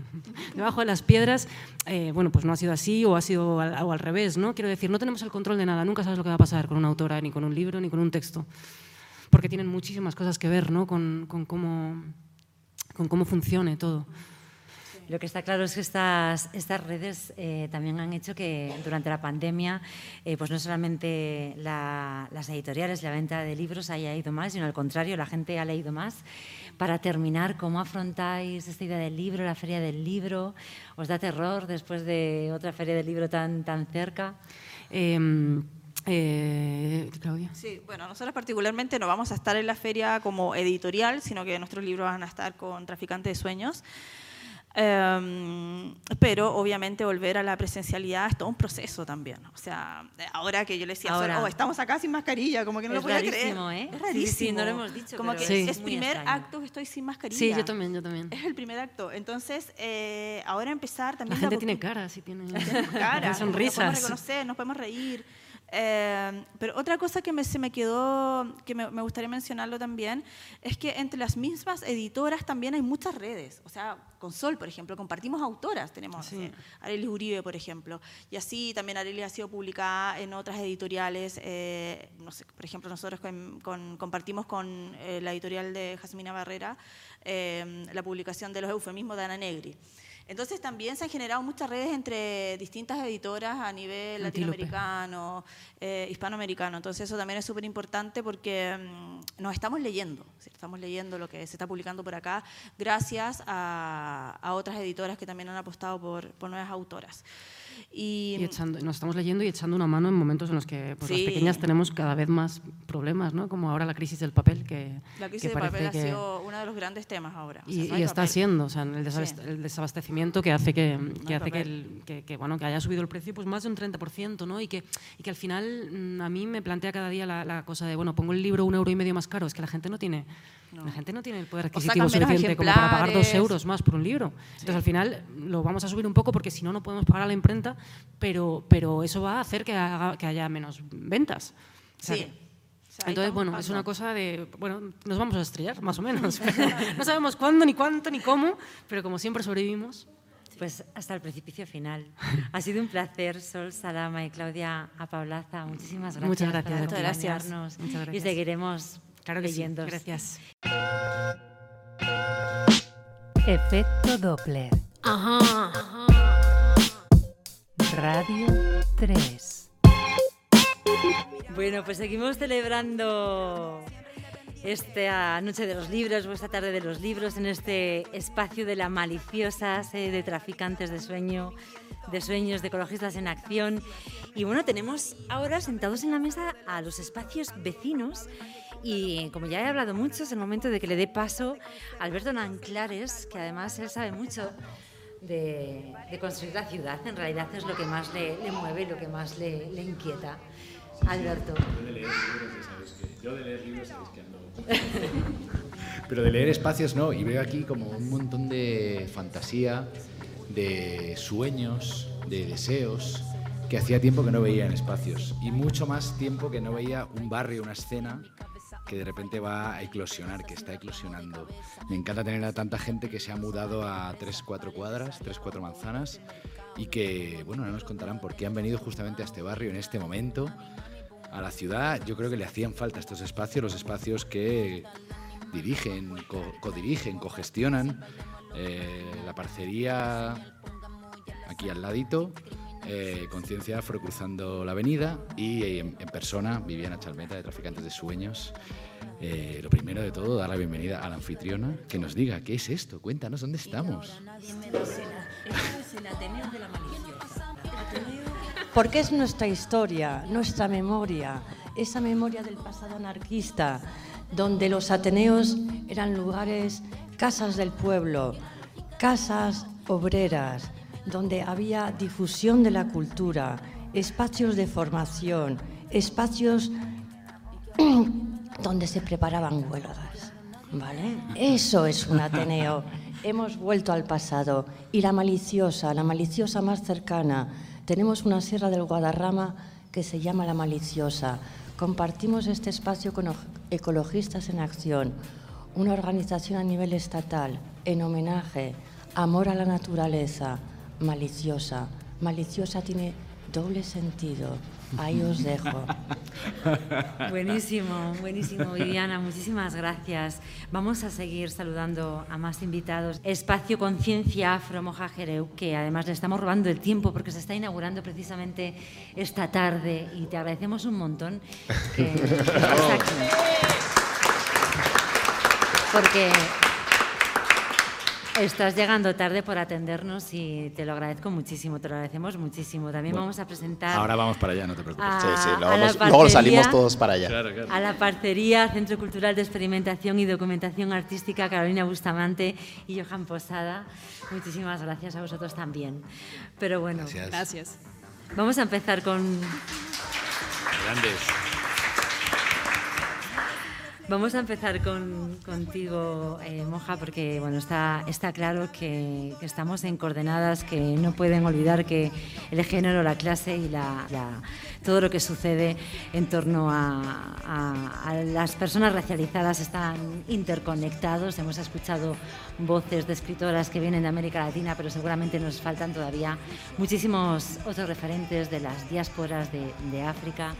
debajo de las piedras, eh, bueno, pues no ha sido así o ha sido al, o al revés, ¿no? Quiero decir, no tenemos el control de nada, nunca sabes lo que va a pasar con una autora, ni con un libro, ni con un texto porque tienen muchísimas cosas que ver ¿no? con, con, cómo, con cómo funcione todo. Lo que está claro es que estas, estas redes eh, también han hecho que durante la pandemia, eh, pues no solamente las editoriales, la venta de libros haya ido más, sino al contrario, la gente ha leído más. Para terminar, ¿cómo afrontáis esta idea del libro, la feria del libro? ¿Os da terror después de otra feria del libro tan, tan cerca? Em, eh, Claudia. Sí, bueno, nosotros particularmente no vamos a estar en la feria como editorial, sino que nuestros libros van a estar con Traficantes de Sueños. Em, pero obviamente volver a la presencialidad es todo un proceso también. O sea, ahora que yo le decía, ahora, oh, estamos acá sin mascarilla, como que no lo puedo creer. ¿eh? Es rarísimo. Sí, no lo hemos dicho. Como que es, el primer acto que estoy sin mascarilla. Sí, yo también, yo también. Es el primer acto. Entonces, eh, ahora empezar también. La gente tiene cara, sí tiene. cara, sonrisas. Nos podemos reconocer, nos podemos reír. Em, pero otra cosa que me, se me quedó, que me, gustaría mencionarlo también, es que entre las mismas editoras también hay muchas redes. O sea, con Sol, por ejemplo, compartimos autoras. Tenemos sí. Arelis Uribe, por ejemplo. Y así también Arelis ha sido publicada en otras editoriales. Eh, no sé, por ejemplo, nosotros compartimos con eh, la editorial de Jasmina Barrera em, la publicación de los eufemismos de Ana Negri. Entonces también se han generado muchas redes entre distintas editoras a nivel latinoamericano, eh, hispanoamericano. Entonces eso también es súper importante porque mm, nos estamos leyendo, estamos leyendo lo que se está publicando por acá gracias a, otras editoras que también han apostado por, por nuevas autoras. Y, nos estamos leyendo y echando una mano en momentos en los que pues, las pequeñas tenemos cada vez más problemas, ¿no? como ahora la crisis del papel. Que, la crisis del papel ha sido uno de los grandes temas ahora. y, está siendo, o sea, el, desabastecimiento que hace que, que hace que, que, bueno, que haya subido el precio pues más de un 30%, ¿no? y, que, y que al final mm, a mí me plantea cada día la, la cosa de, bueno, pongo el libro un euro y medio más caro, es que la gente no tiene la gente no tiene el poder adquisitivo suficiente como para pagar dos euros más por un libro. Entonces, al final lo vamos a subir un poco porque si no, no podemos pagar a la imprenta, pero, pero eso va a hacer que, que haya menos ventas. sí. Entonces, bueno, es una cosa de, bueno, nos vamos a estrellar, más o menos. no sabemos cuándo, ni cuánto, ni cómo, pero como siempre sobrevivimos. Pues hasta el precipicio final. Ha sido un placer, Sol Salama y Claudia Apaulaza. Muchísimas gracias. Muchas gracias. Muchas gracias. Muchas gracias. Y seguiremos Claro leyendo. Gracias. Efecto Doppler. Ajá. Radio 3. Bueno, pues seguimos celebrando esta noche de los libros o esta tarde de los libros en este espacio de la maliciosa sede de traficantes de sueño, de sueños, de ecologistas en acción. Y bueno, tenemos ahora sentados en la mesa a los espacios vecinos y como ya he hablado mucho, es el momento de que le dé paso a Alberto Nanclares, que además él sabe mucho de, construir la ciudad. En realidad es lo que más le, mueve, lo que más le, inquieta. Alberto. Yo de leer libros, sabes que, yo de leer libros sabes que ando... Pero de leer espacios no, y veo aquí como un montón de fantasía, de sueños, de deseos, que hacía tiempo que no veía en espacios y mucho más tiempo que no veía un barrio, una escena que de repente va a eclosionar, que está eclosionando. Me encanta tener a tanta gente que se ha mudado a 3-4 cuadras, 3-4 manzanas y que, bueno, no nos contarán por qué han venido justamente a este barrio en este momento, a la ciudad. Yo creo que le hacían falta estos espacios, los espacios que dirigen, codirigen, cogestionan eh, la parcería aquí al ladito eh, Conciencia Afro cruzando la avenida y eh, en, persona Viviana Chalmeta de Traficantes de Sueños. Eh, lo primero de todo, dar la bienvenida a la anfitriona, que nos diga qué es esto, cuéntanos dónde estamos. Porque es nuestra historia, nuestra memoria, esa memoria del pasado anarquista, donde los Ateneos eran lugares, casas del pueblo, casas obreras, donde había difusión de la cultura, espacios de formación, espacios donde se preparaban huelgas. ¿Vale? Eso es un Ateneo. Hemos vuelto al pasado y la maliciosa, la maliciosa más cercana. Tenemos una sierra del Guadarrama que se llama La Maliciosa. Compartimos este espacio con Ecologistas en Acción, una organización a nivel estatal en homenaje, amor a la naturaleza, maliciosa. Maliciosa tiene doble sentido. Ahí os dejo. Buenísimo, buenísimo, Viviana. Muchísimas gracias. Vamos a seguir saludando a más invitados. Espacio Conciencia Afro Moja Jereu, que además le estamos robando el tiempo porque se está inaugurando precisamente esta tarde y te agradecemos un montón que estés aquí. Porque Estás llegando tarde por atendernos y te lo agradezco muchísimo, te lo agradecemos muchísimo. También vamos a presentar. Ahora vamos para allá, no te preocupes. sí, sí, luego, salimos todos para allá. A la parcería Centro Cultural de Experimentación y Documentación Artística Carolina Bustamante y Johan Posada. Muchísimas gracias a vosotros también. Pero bueno, gracias. Vamos a empezar con. Grandes. Vamos a empezar con, contigo, eh, Moja, porque bueno, está, está claro que, estamos en coordenadas que no pueden olvidar que el género, la clase y la, todo lo que sucede en torno a, las personas racializadas están interconectados. Hemos escuchado voces de escritoras que vienen de América Latina, pero seguramente nos faltan todavía muchísimos otros referentes de las diásporas de África.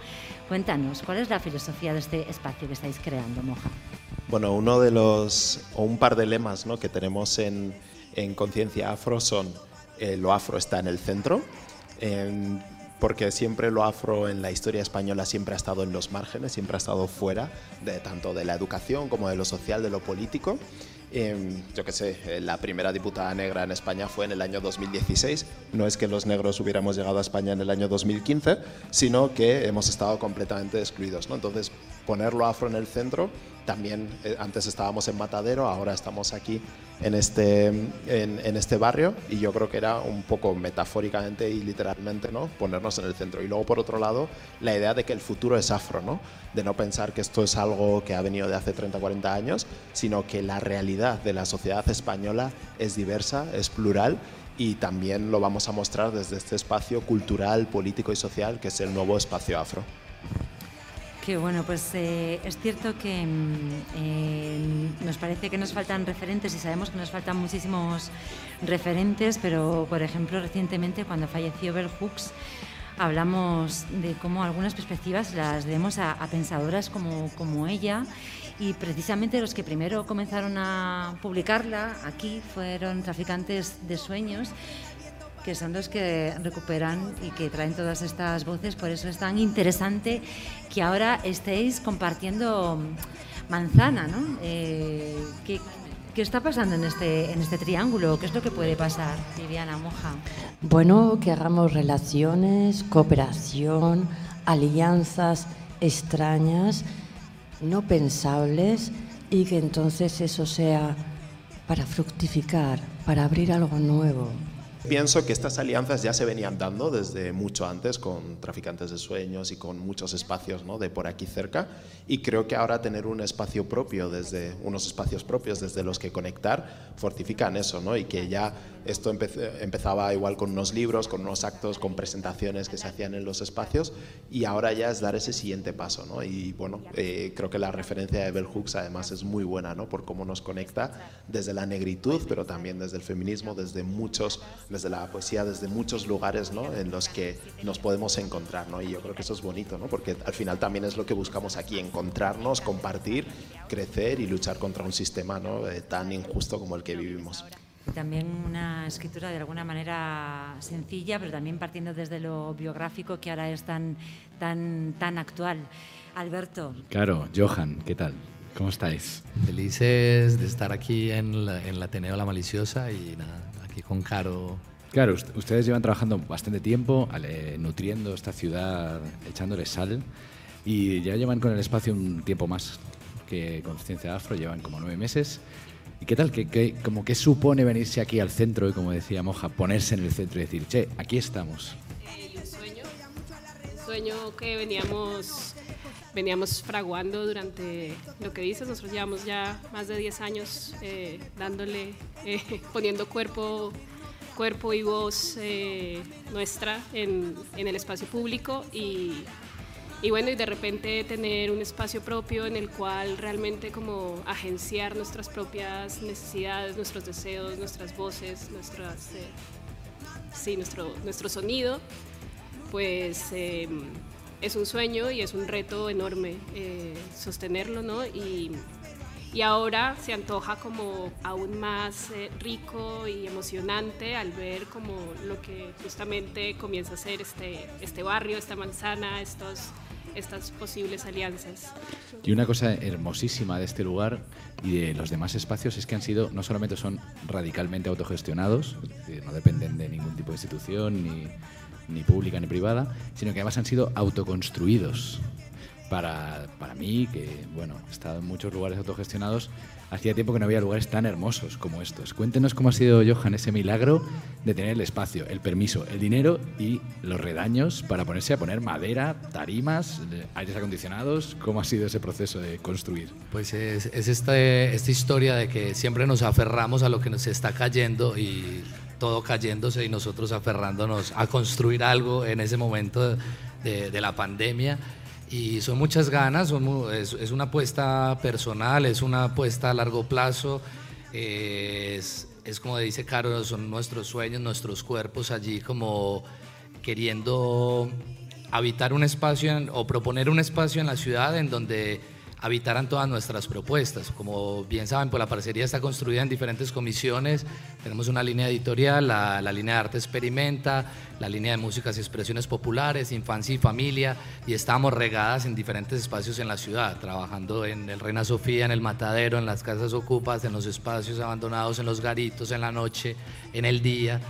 Cuéntanos, ¿cuál es la filosofía de este espacio que estáis creando, Bueno, uno de los, o un par de lemas ¿no? que tenemos en, en Conciencia Afro son eh, lo afro está en el centro, porque siempre lo afro en la historia española siempre ha estado en los márgenes, siempre ha estado fuera de tanto de la educación como de lo social, de lo político. Em, yo qué sé, eh, la primera diputada negra en España fue en el año 2016. No es que los negros hubiéramos llegado a España en el año 2015, sino que hemos estado completamente excluidos. ¿no? Entonces, ponerlo afro en el centro, también eh, antes estábamos en Matadero, ahora estamos aquí en este, en, este barrio y yo creo que era un poco metafóricamente y literalmente ¿no? ponernos en el centro. Y luego, por otro lado, la idea de que el futuro es afro, ¿no? de no pensar que esto es algo que ha venido de hace 30, 40 años, sino que la realidad de la sociedad española es diversa, es plural y también lo vamos a mostrar desde este espacio cultural, político y social que es el nuevo espacio afro. Qué bueno, pues eh, es cierto que mm, eh, nos parece que nos faltan referentes y sabemos que nos faltan muchísimos referentes, pero por ejemplo recientemente cuando falleció Bell Hooks hablamos de cómo algunas perspectivas las debemos a, pensadoras como, como ella y precisamente los que primero comenzaron a publicarla aquí fueron traficantes de sueños que son los que recuperan y que traen todas estas voces. Por eso es tan interesante que ahora estéis compartiendo manzana, ¿no? Eh, ¿qué, está pasando en este, en este triángulo? ¿Qué es lo que puede pasar, Viviana Moja? Bueno, que hagamos relaciones, cooperación, alianzas extrañas, no pensables, y que entonces eso sea para fructificar, para abrir algo nuevo, Pienso que estas alianzas ya se venían dando desde mucho antes con Traficantes de Sueños y con muchos espacios ¿no? de por aquí cerca y creo que ahora tener un espacio propio, desde unos espacios propios desde los que conectar, fortifican eso ¿no? y que ya esto empezaba igual con unos libros, con unos actos, con presentaciones que se hacían en los espacios y ahora ya es dar ese siguiente paso. ¿no? Y bueno, eh, creo que la referencia de Bell Hooks además es muy buena ¿no? por cómo nos conecta desde la negritud, pero también desde el feminismo, desde muchos desde la poesía, desde muchos lugares ¿no? en los que nos podemos encontrar. ¿no? Y yo creo que eso es bonito, ¿no? porque al final también es lo que buscamos aquí, encontrarnos, compartir, crecer y luchar contra un sistema ¿no? Eh, tan injusto como el que vivimos. Y también una escritura de alguna manera sencilla, pero también partiendo desde lo biográfico que ahora es tan, tan, tan actual. Alberto. Claro, Johan, ¿qué tal? ¿Cómo estáis? Felices de estar aquí en, la, en el Ateneo La Maliciosa y nada, aquí con Caro. Claro, ustedes llevan trabajando bastante tiempo, nutriendo esta ciudad, echándole sal, y ya llevan con el espacio un tiempo más que Conciencia Afro, llevan como nueve meses. ¿Y qué tal? ¿Qué, qué, como qué supone venirse aquí al centro y, como decía Moja, ponerse en el centro y decir, che, aquí estamos? Eh, un sueño, sueño que veníamos veníamos fraguando durante lo que dices. Nosotros llevamos ya más de 10 años eh, dándole, eh, poniendo cuerpo, cuerpo y voz eh, nuestra en, en, el espacio público y, y, bueno, y de repente tener un espacio propio en el cual realmente como agenciar nuestras propias necesidades, nuestros deseos, nuestras voces, nuestras, sí, nuestro, nuestro sonido, pues em, es un sueño y es un reto enorme eh, sostenerlo, ¿no? Y, y, ahora se antoja como aún más eh, rico y emocionante al ver como lo que justamente comienza a ser este, este barrio, esta manzana, estos, estas posibles alianzas. Y una cosa hermosísima de este lugar y de los demás espacios es que han sido, no solamente son radicalmente autogestionados, no dependen de ningún tipo de institución ni ni pública ni privada, sino que además han sido autoconstruidos. Para, para mí, que bueno, he estado en muchos lugares autogestionados, hacía tiempo que no había lugares tan hermosos como estos. Cuéntenos cómo ha sido, Johan, ese milagro de tener el espacio, el permiso, el dinero y los redaños para ponerse a poner madera, tarimas, aires acondicionados. ¿Cómo ha sido ese proceso de construir? Pues es, es esta, esta historia de que siempre nos aferramos a lo que nos está cayendo y todo cayéndose y nosotros aferrándonos a construir algo en ese momento de, de la pandemia. Y son muchas ganas, es, es, una apuesta personal, es una apuesta a largo plazo, es, es, como dice Caro, son nuestros sueños, nuestros cuerpos allí como queriendo habitar un espacio o proponer un espacio en la ciudad en donde habitaran todas nuestras propuestas. Como bien saben, pues la parcería está construida en diferentes comisiones. Tenemos una línea editorial, la, línea de arte experimenta, la línea de músicas y expresiones populares, infancia y familia, y estamos regadas en diferentes espacios en la ciudad, trabajando en el Reina Sofía, en el Matadero, en las casas ocupas, en los espacios abandonados, en los garitos, en la noche, en el día.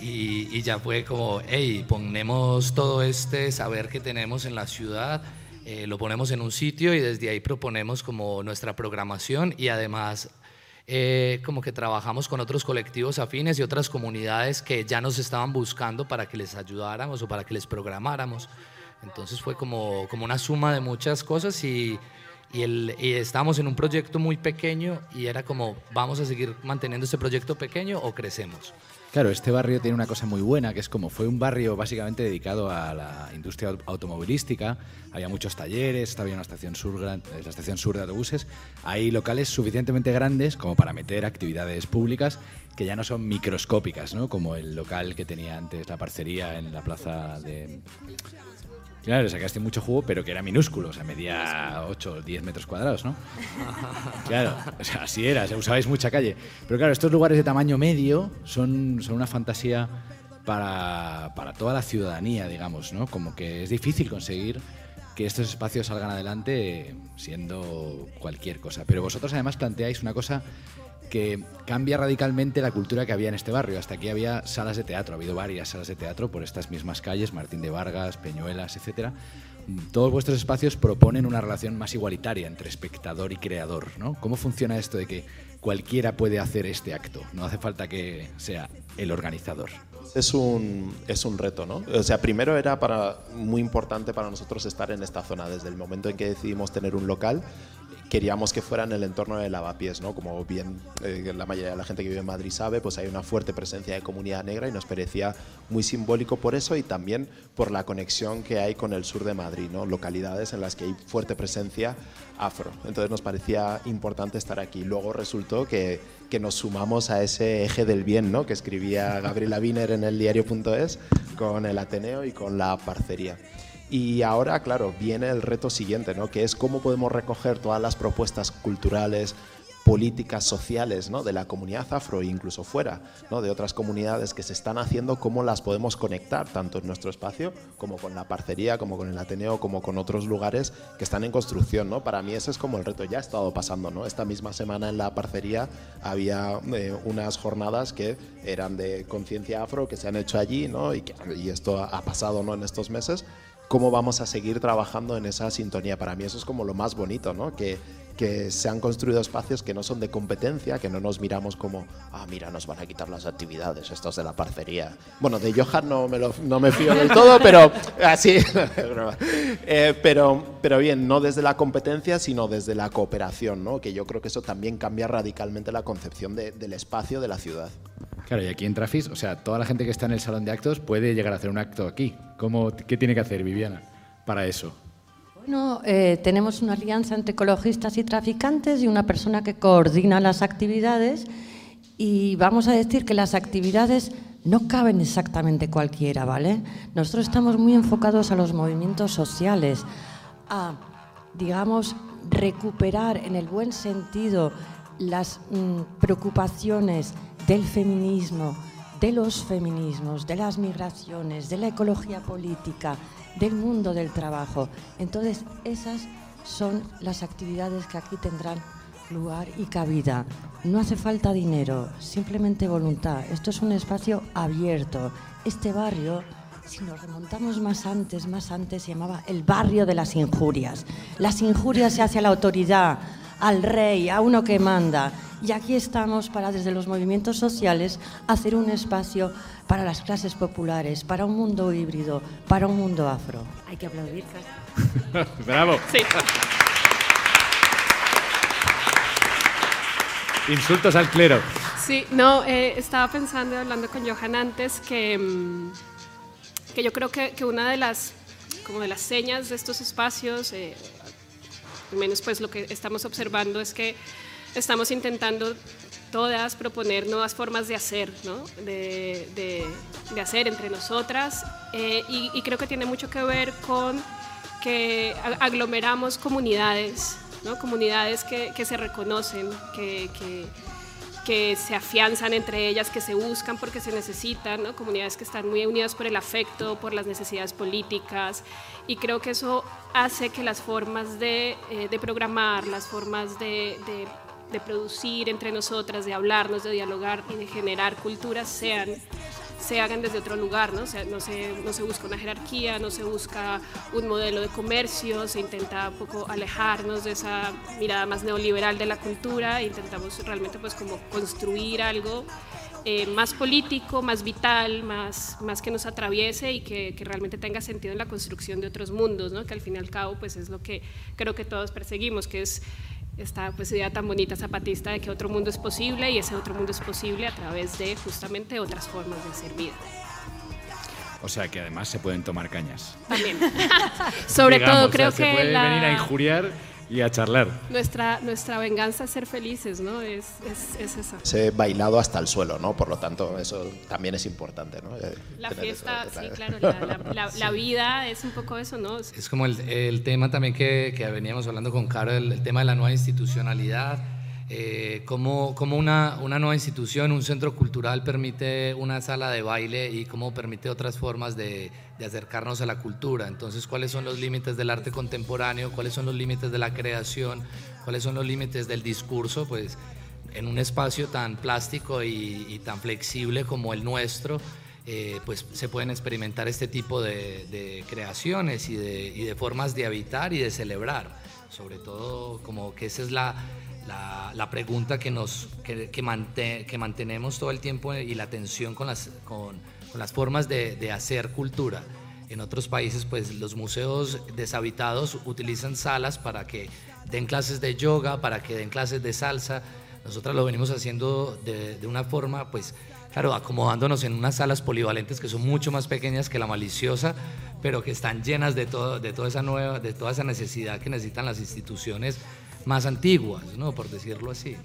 Y, y ya fue como, hey, ponemos todo este saber que tenemos en la ciudad eh, lo ponemos en un sitio y desde ahí proponemos como nuestra programación y además eh, como que trabajamos con otros colectivos afines y otras comunidades que ya nos estaban buscando para que les ayudáramos o para que les programáramos. Entonces fue como, como una suma de muchas cosas y, y, el, y estábamos en un proyecto muy pequeño y era como, vamos a seguir manteniendo este proyecto pequeño o crecemos. Claro, este barrio tiene una cosa muy buena, que es como fue un barrio básicamente dedicado a la industria automovilística, había muchos talleres, estaba una estación sur, la estación sur de autobuses, hay locales suficientemente grandes como para meter actividades públicas que ya no son microscópicas, ¿no? como el local que tenía antes la parcería en la plaza de Claro, sacaste mucho jugo, pero que era minúsculo, o sea, medía 8 o 10 metros cuadrados, ¿no? claro, o sea, así era, usabais mucha calle. Pero claro, estos lugares de tamaño medio son, son una fantasía para, para toda la ciudadanía, digamos, ¿no? Como que es difícil conseguir que estos espacios salgan adelante siendo cualquier cosa. Pero vosotros además planteáis una cosa que cambia radicalmente la cultura que había en este barrio. Hasta aquí había salas de teatro, ha habido varias salas de teatro por estas mismas calles, Martín de Vargas, Peñuelas, etc. Todos vuestros espacios proponen una relación más igualitaria entre espectador y creador. ¿no? ¿Cómo funciona esto de que cualquiera puede hacer este acto? No hace falta que sea el organizador. Es un, es un reto, ¿no? O sea, primero era para, muy importante para nosotros estar en esta zona. Desde el momento en que decidimos tener un local, queríamos que fuera en el entorno de Lavapiés, ¿no? Como bien eh, la mayoría de la gente que vive en Madrid sabe, pues hay una fuerte presencia de comunidad negra y nos parecía muy simbólico por eso y también por la conexión que hay con el sur de Madrid, ¿no? Localidades en las que hay fuerte presencia afro. Entonces nos parecía importante estar aquí. Luego resultó que, que nos sumamos a ese eje del bien, ¿no? Que escribía Gabriela Wiener en el diario.es con el Ateneo y con la parcería. Y ahora, claro, viene el reto siguiente, ¿no? que es cómo podemos recoger todas las propuestas culturales, políticas sociales ¿no? de la comunidad afro e incluso fuera ¿no? de otras comunidades que se están haciendo, cómo las podemos conectar tanto en nuestro espacio como con la parcería, como con el Ateneo, como con otros lugares que están en construcción. ¿no? Para mí ese es como el reto, ya ha estado pasando. ¿no? Esta misma semana en la parcería había eh, unas jornadas que eran de conciencia afro que se han hecho allí ¿no? y, que, y esto ha pasado ¿no? en estos meses cómo vamos a seguir trabajando en esa sintonía. Para mí eso es como lo más bonito, ¿no? Que, que se han construido espacios que no son de competencia, que no nos miramos como, ah, mira, nos van a quitar las actividades, estos de la parcería. Bueno, de Johan no me, lo, no me fío del todo, pero así, eh, pero, pero bien, no desde la competencia, sino desde la cooperación, ¿no? Que yo creo que eso también cambia radicalmente la concepción de, del espacio de la ciudad. Claro, y aquí en Trafis, o sea, toda la gente que está en el salón de actos puede llegar a hacer un acto aquí. ¿Cómo, ¿Qué tiene que hacer Viviana para eso? Bueno, eh, tenemos una alianza entre ecologistas y traficantes y una persona que coordina las actividades y vamos a decir que las actividades no caben exactamente cualquiera, ¿vale? Nosotros estamos muy enfocados a los movimientos sociales, a, digamos, recuperar en el buen sentido las mm, preocupaciones del feminismo, de los feminismos, de las migraciones, de la ecología política, del mundo del trabajo. Entonces, esas son las actividades que aquí tendrán lugar y cabida. No hace falta dinero, simplemente voluntad. Esto es un espacio abierto. Este barrio, si nos remontamos más antes, más antes, se llamaba el barrio de las injurias. Las injurias se hace a la autoridad, al rey, a uno que manda. Y aquí estamos para, desde los movimientos sociales, hacer un espacio para las clases populares, para un mundo híbrido, para un mundo afro. Hay que aplaudir, Bravo. Sí. Insultos al clero. Sí, no, eh, estaba pensando, hablando con Johan antes, que, mm, que yo creo que, que, una de las, como de las señas de estos espacios, eh, al menos pues lo que estamos observando es que estamos intentando todas proponer nuevas formas de hacer, ¿no? de, de, de, hacer entre nosotras eh, y, y, creo que tiene mucho que ver con que aglomeramos comunidades, ¿no? comunidades que, que se reconocen, que, que, que, se afianzan entre ellas, que se buscan porque se necesitan, ¿no? comunidades que están muy unidas por el afecto, por las necesidades políticas y creo que eso hace que las formas de, eh, de programar, las formas de, de producir entre nosotras, de hablarnos, de dialogar y de generar culturas sean se hagan desde otro lugar, ¿no? O sea, no, se, no se busca una jerarquía, no se busca un modelo de comercio, se intenta poco alejarnos de esa mirada más neoliberal de la cultura intentamos realmente pues como construir algo eh, más político, más vital, más, más que nos atraviese y que, que, realmente tenga sentido en la construcción de otros mundos, ¿no? que al fin y al cabo pues es lo que creo que todos perseguimos, que es esta pues, idea tan bonita zapatista de que otro mundo es posible y ese otro mundo es posible a través de justamente otras formas de hacer vida. O sea que además se pueden tomar cañas. También. Sobre Digamos, todo creo o sea, que... Se puede la... venir a injuriar y a charlar. Nuestra, nuestra venganza es ser felices, ¿no? Es, es, es esa. Se he bailado hasta el suelo, ¿no? Por lo tanto, eso también es importante, ¿no? La fiesta, eso, sí, claro, la, la, la, la, vida es un poco eso, ¿no? Es como el, el tema también que, que, veníamos hablando con Caro, el, el tema de la nueva institucionalidad. Eh, cómo, cómo una, una, nueva institución, un centro cultural permite una sala de baile y cómo permite otras formas de, de, acercarnos a la cultura. Entonces, ¿cuáles son los límites del arte contemporáneo? ¿Cuáles son los límites de la creación? ¿Cuáles son los límites del discurso? Pues en un espacio tan plástico y, y tan flexible como el nuestro, eh, pues se pueden experimentar este tipo de, de creaciones y de, y de formas de habitar y de celebrar. Sobre todo como que esa es la la, la, pregunta que, nos, que, que, mante, que, mantenemos todo el tiempo y la tensión con, las, con, con las formas de, de hacer cultura. En otros países, pues los museos deshabitados utilizan salas para que den clases de yoga, para que den clases de salsa. Nosotros lo venimos haciendo de, de una forma, pues, claro, acomodándonos en unas salas polivalentes que son mucho más pequeñas que la maliciosa, pero que están llenas de, todo, de, toda, esa nueva, de toda esa necesidad que necesitan las instituciones más antiguas, ¿no? por decirlo así.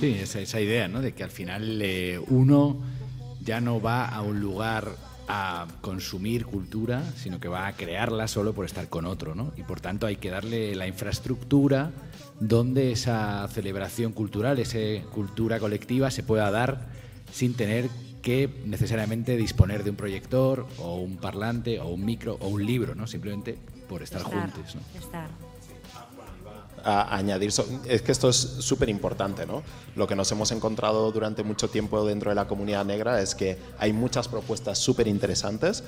Sí, esa, esa idea, ¿no? de que al final eh, uno ya no va a un lugar a consumir cultura, sino que va a crearla solo por estar con otro, ¿no? Y por tanto hay que darle la infraestructura donde esa celebración cultural, esa cultura colectiva se pueda dar sin tener que necesariamente disponer de un proyector o un parlante o un micro o un libro, ¿no? Simplemente por estar, Estar, juntos, ¿no? estar. A añadir, es que esto es súper importante, ¿no? Lo que nos hemos encontrado durante mucho tiempo dentro de la comunidad negra es que hay muchas propuestas súper interesantes,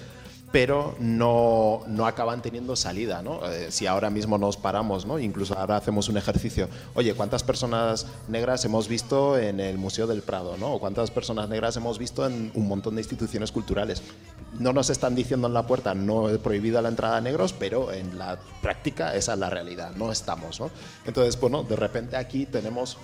pero no, no acaban teniendo salida, ¿no? Eh, si ahora mismo nos paramos, ¿no? Incluso ahora hacemos un ejercicio, oye, ¿cuántas personas negras hemos visto en el Museo del Prado, ¿no? O cuántas personas negras hemos visto en un montón de instituciones culturales. No nos están diciendo en la puerta, no es prohibida la entrada a negros, pero en la práctica esa es la realidad, no estamos, ¿no? Entonces, bueno, de repente aquí tenemos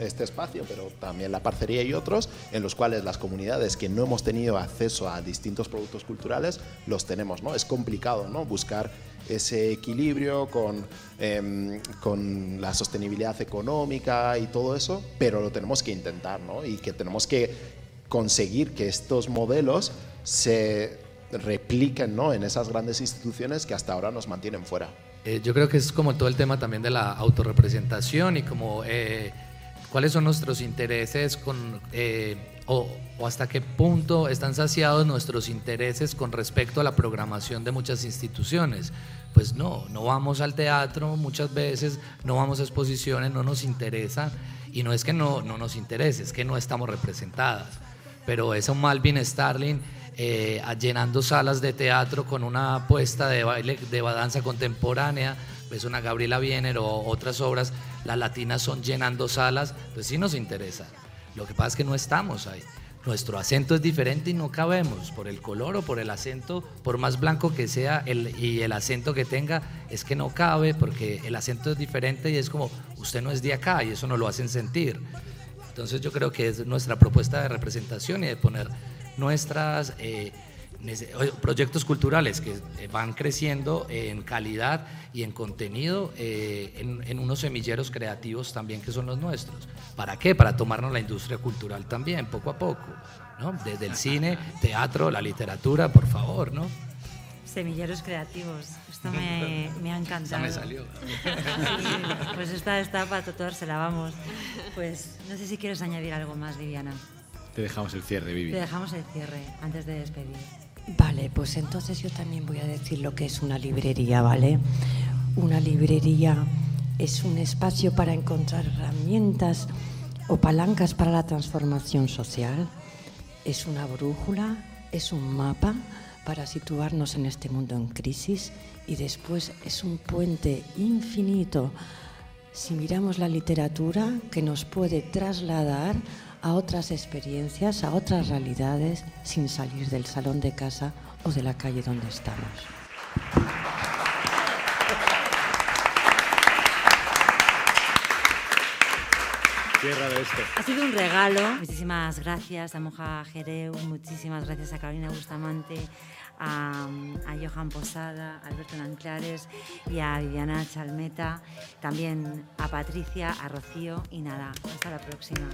este espacio, pero también la parcería y otros, en los cuales las comunidades que no hemos tenido acceso a distintos productos culturales, los tenemos, ¿no? Es complicado, ¿no? Buscar ese equilibrio con, em, con la sostenibilidad económica y todo eso, pero lo tenemos que intentar, ¿no? Y que tenemos que conseguir que estos modelos se repliquen, ¿no? En esas grandes instituciones que hasta ahora nos mantienen fuera. Eh, yo creo que es como todo el tema también de la autorrepresentación y como eh, cuáles son nuestros intereses con, eh, o, o hasta qué punto están saciados nuestros intereses con respecto a la programación de muchas instituciones. Pues no, no vamos al teatro muchas veces, no vamos a exposiciones, no nos interesa y no es que no, no nos interese, es que no estamos representadas. Pero eso Malvin Starling eh, llenando salas de teatro con una apuesta de baile, de danza contemporánea, pues una Gabriela Biener o otras obras, las latinas son llenando salas, pues sí nos interesa. Lo que pasa es que no estamos ahí. Nuestro acento es diferente y no cabemos por el color o por el acento, por más blanco que sea el, y el acento que tenga, es que no cabe porque el acento es diferente y es como usted no es de acá y eso nos lo hacen sentir. Entonces yo creo que es nuestra propuesta de representación y de poner nuestras eh, proyectos culturales que eh, van creciendo en calidad y en contenido eh, en, en unos semilleros creativos también que son los nuestros. ¿Para qué? Para tomarnos la industria cultural también, poco a poco. ¿no? Desde el cine, teatro, la literatura, por favor, ¿no? Semilleros creativos. Esto me, me ha encantado. me salió. Sí, pues esta está para tatuársela, vamos. Pues no sé si quieres añadir algo más, Viviana. Te dejamos el cierre, Vivi. Te dejamos el cierre antes de despedir. Vale, pues entonces yo también voy a decir lo que es una librería, ¿vale? Una librería es un espacio para encontrar herramientas o palancas para la transformación social. Es una brújula, es un mapa para situarnos en este mundo en crisis y después es un puente infinito si miramos la literatura que nos puede trasladar a otras experiencias, a otras realidades, sin salir del salón de casa o de la calle donde estamos. De esto. Ha sido un regalo. Muchísimas gracias a Moja Jereu, muchísimas gracias a Carolina Bustamante, a, Johan Posada, a Alberto Nanclares y a Viviana Chalmeta, también a Patricia, a Rocío y nada, hasta la próxima.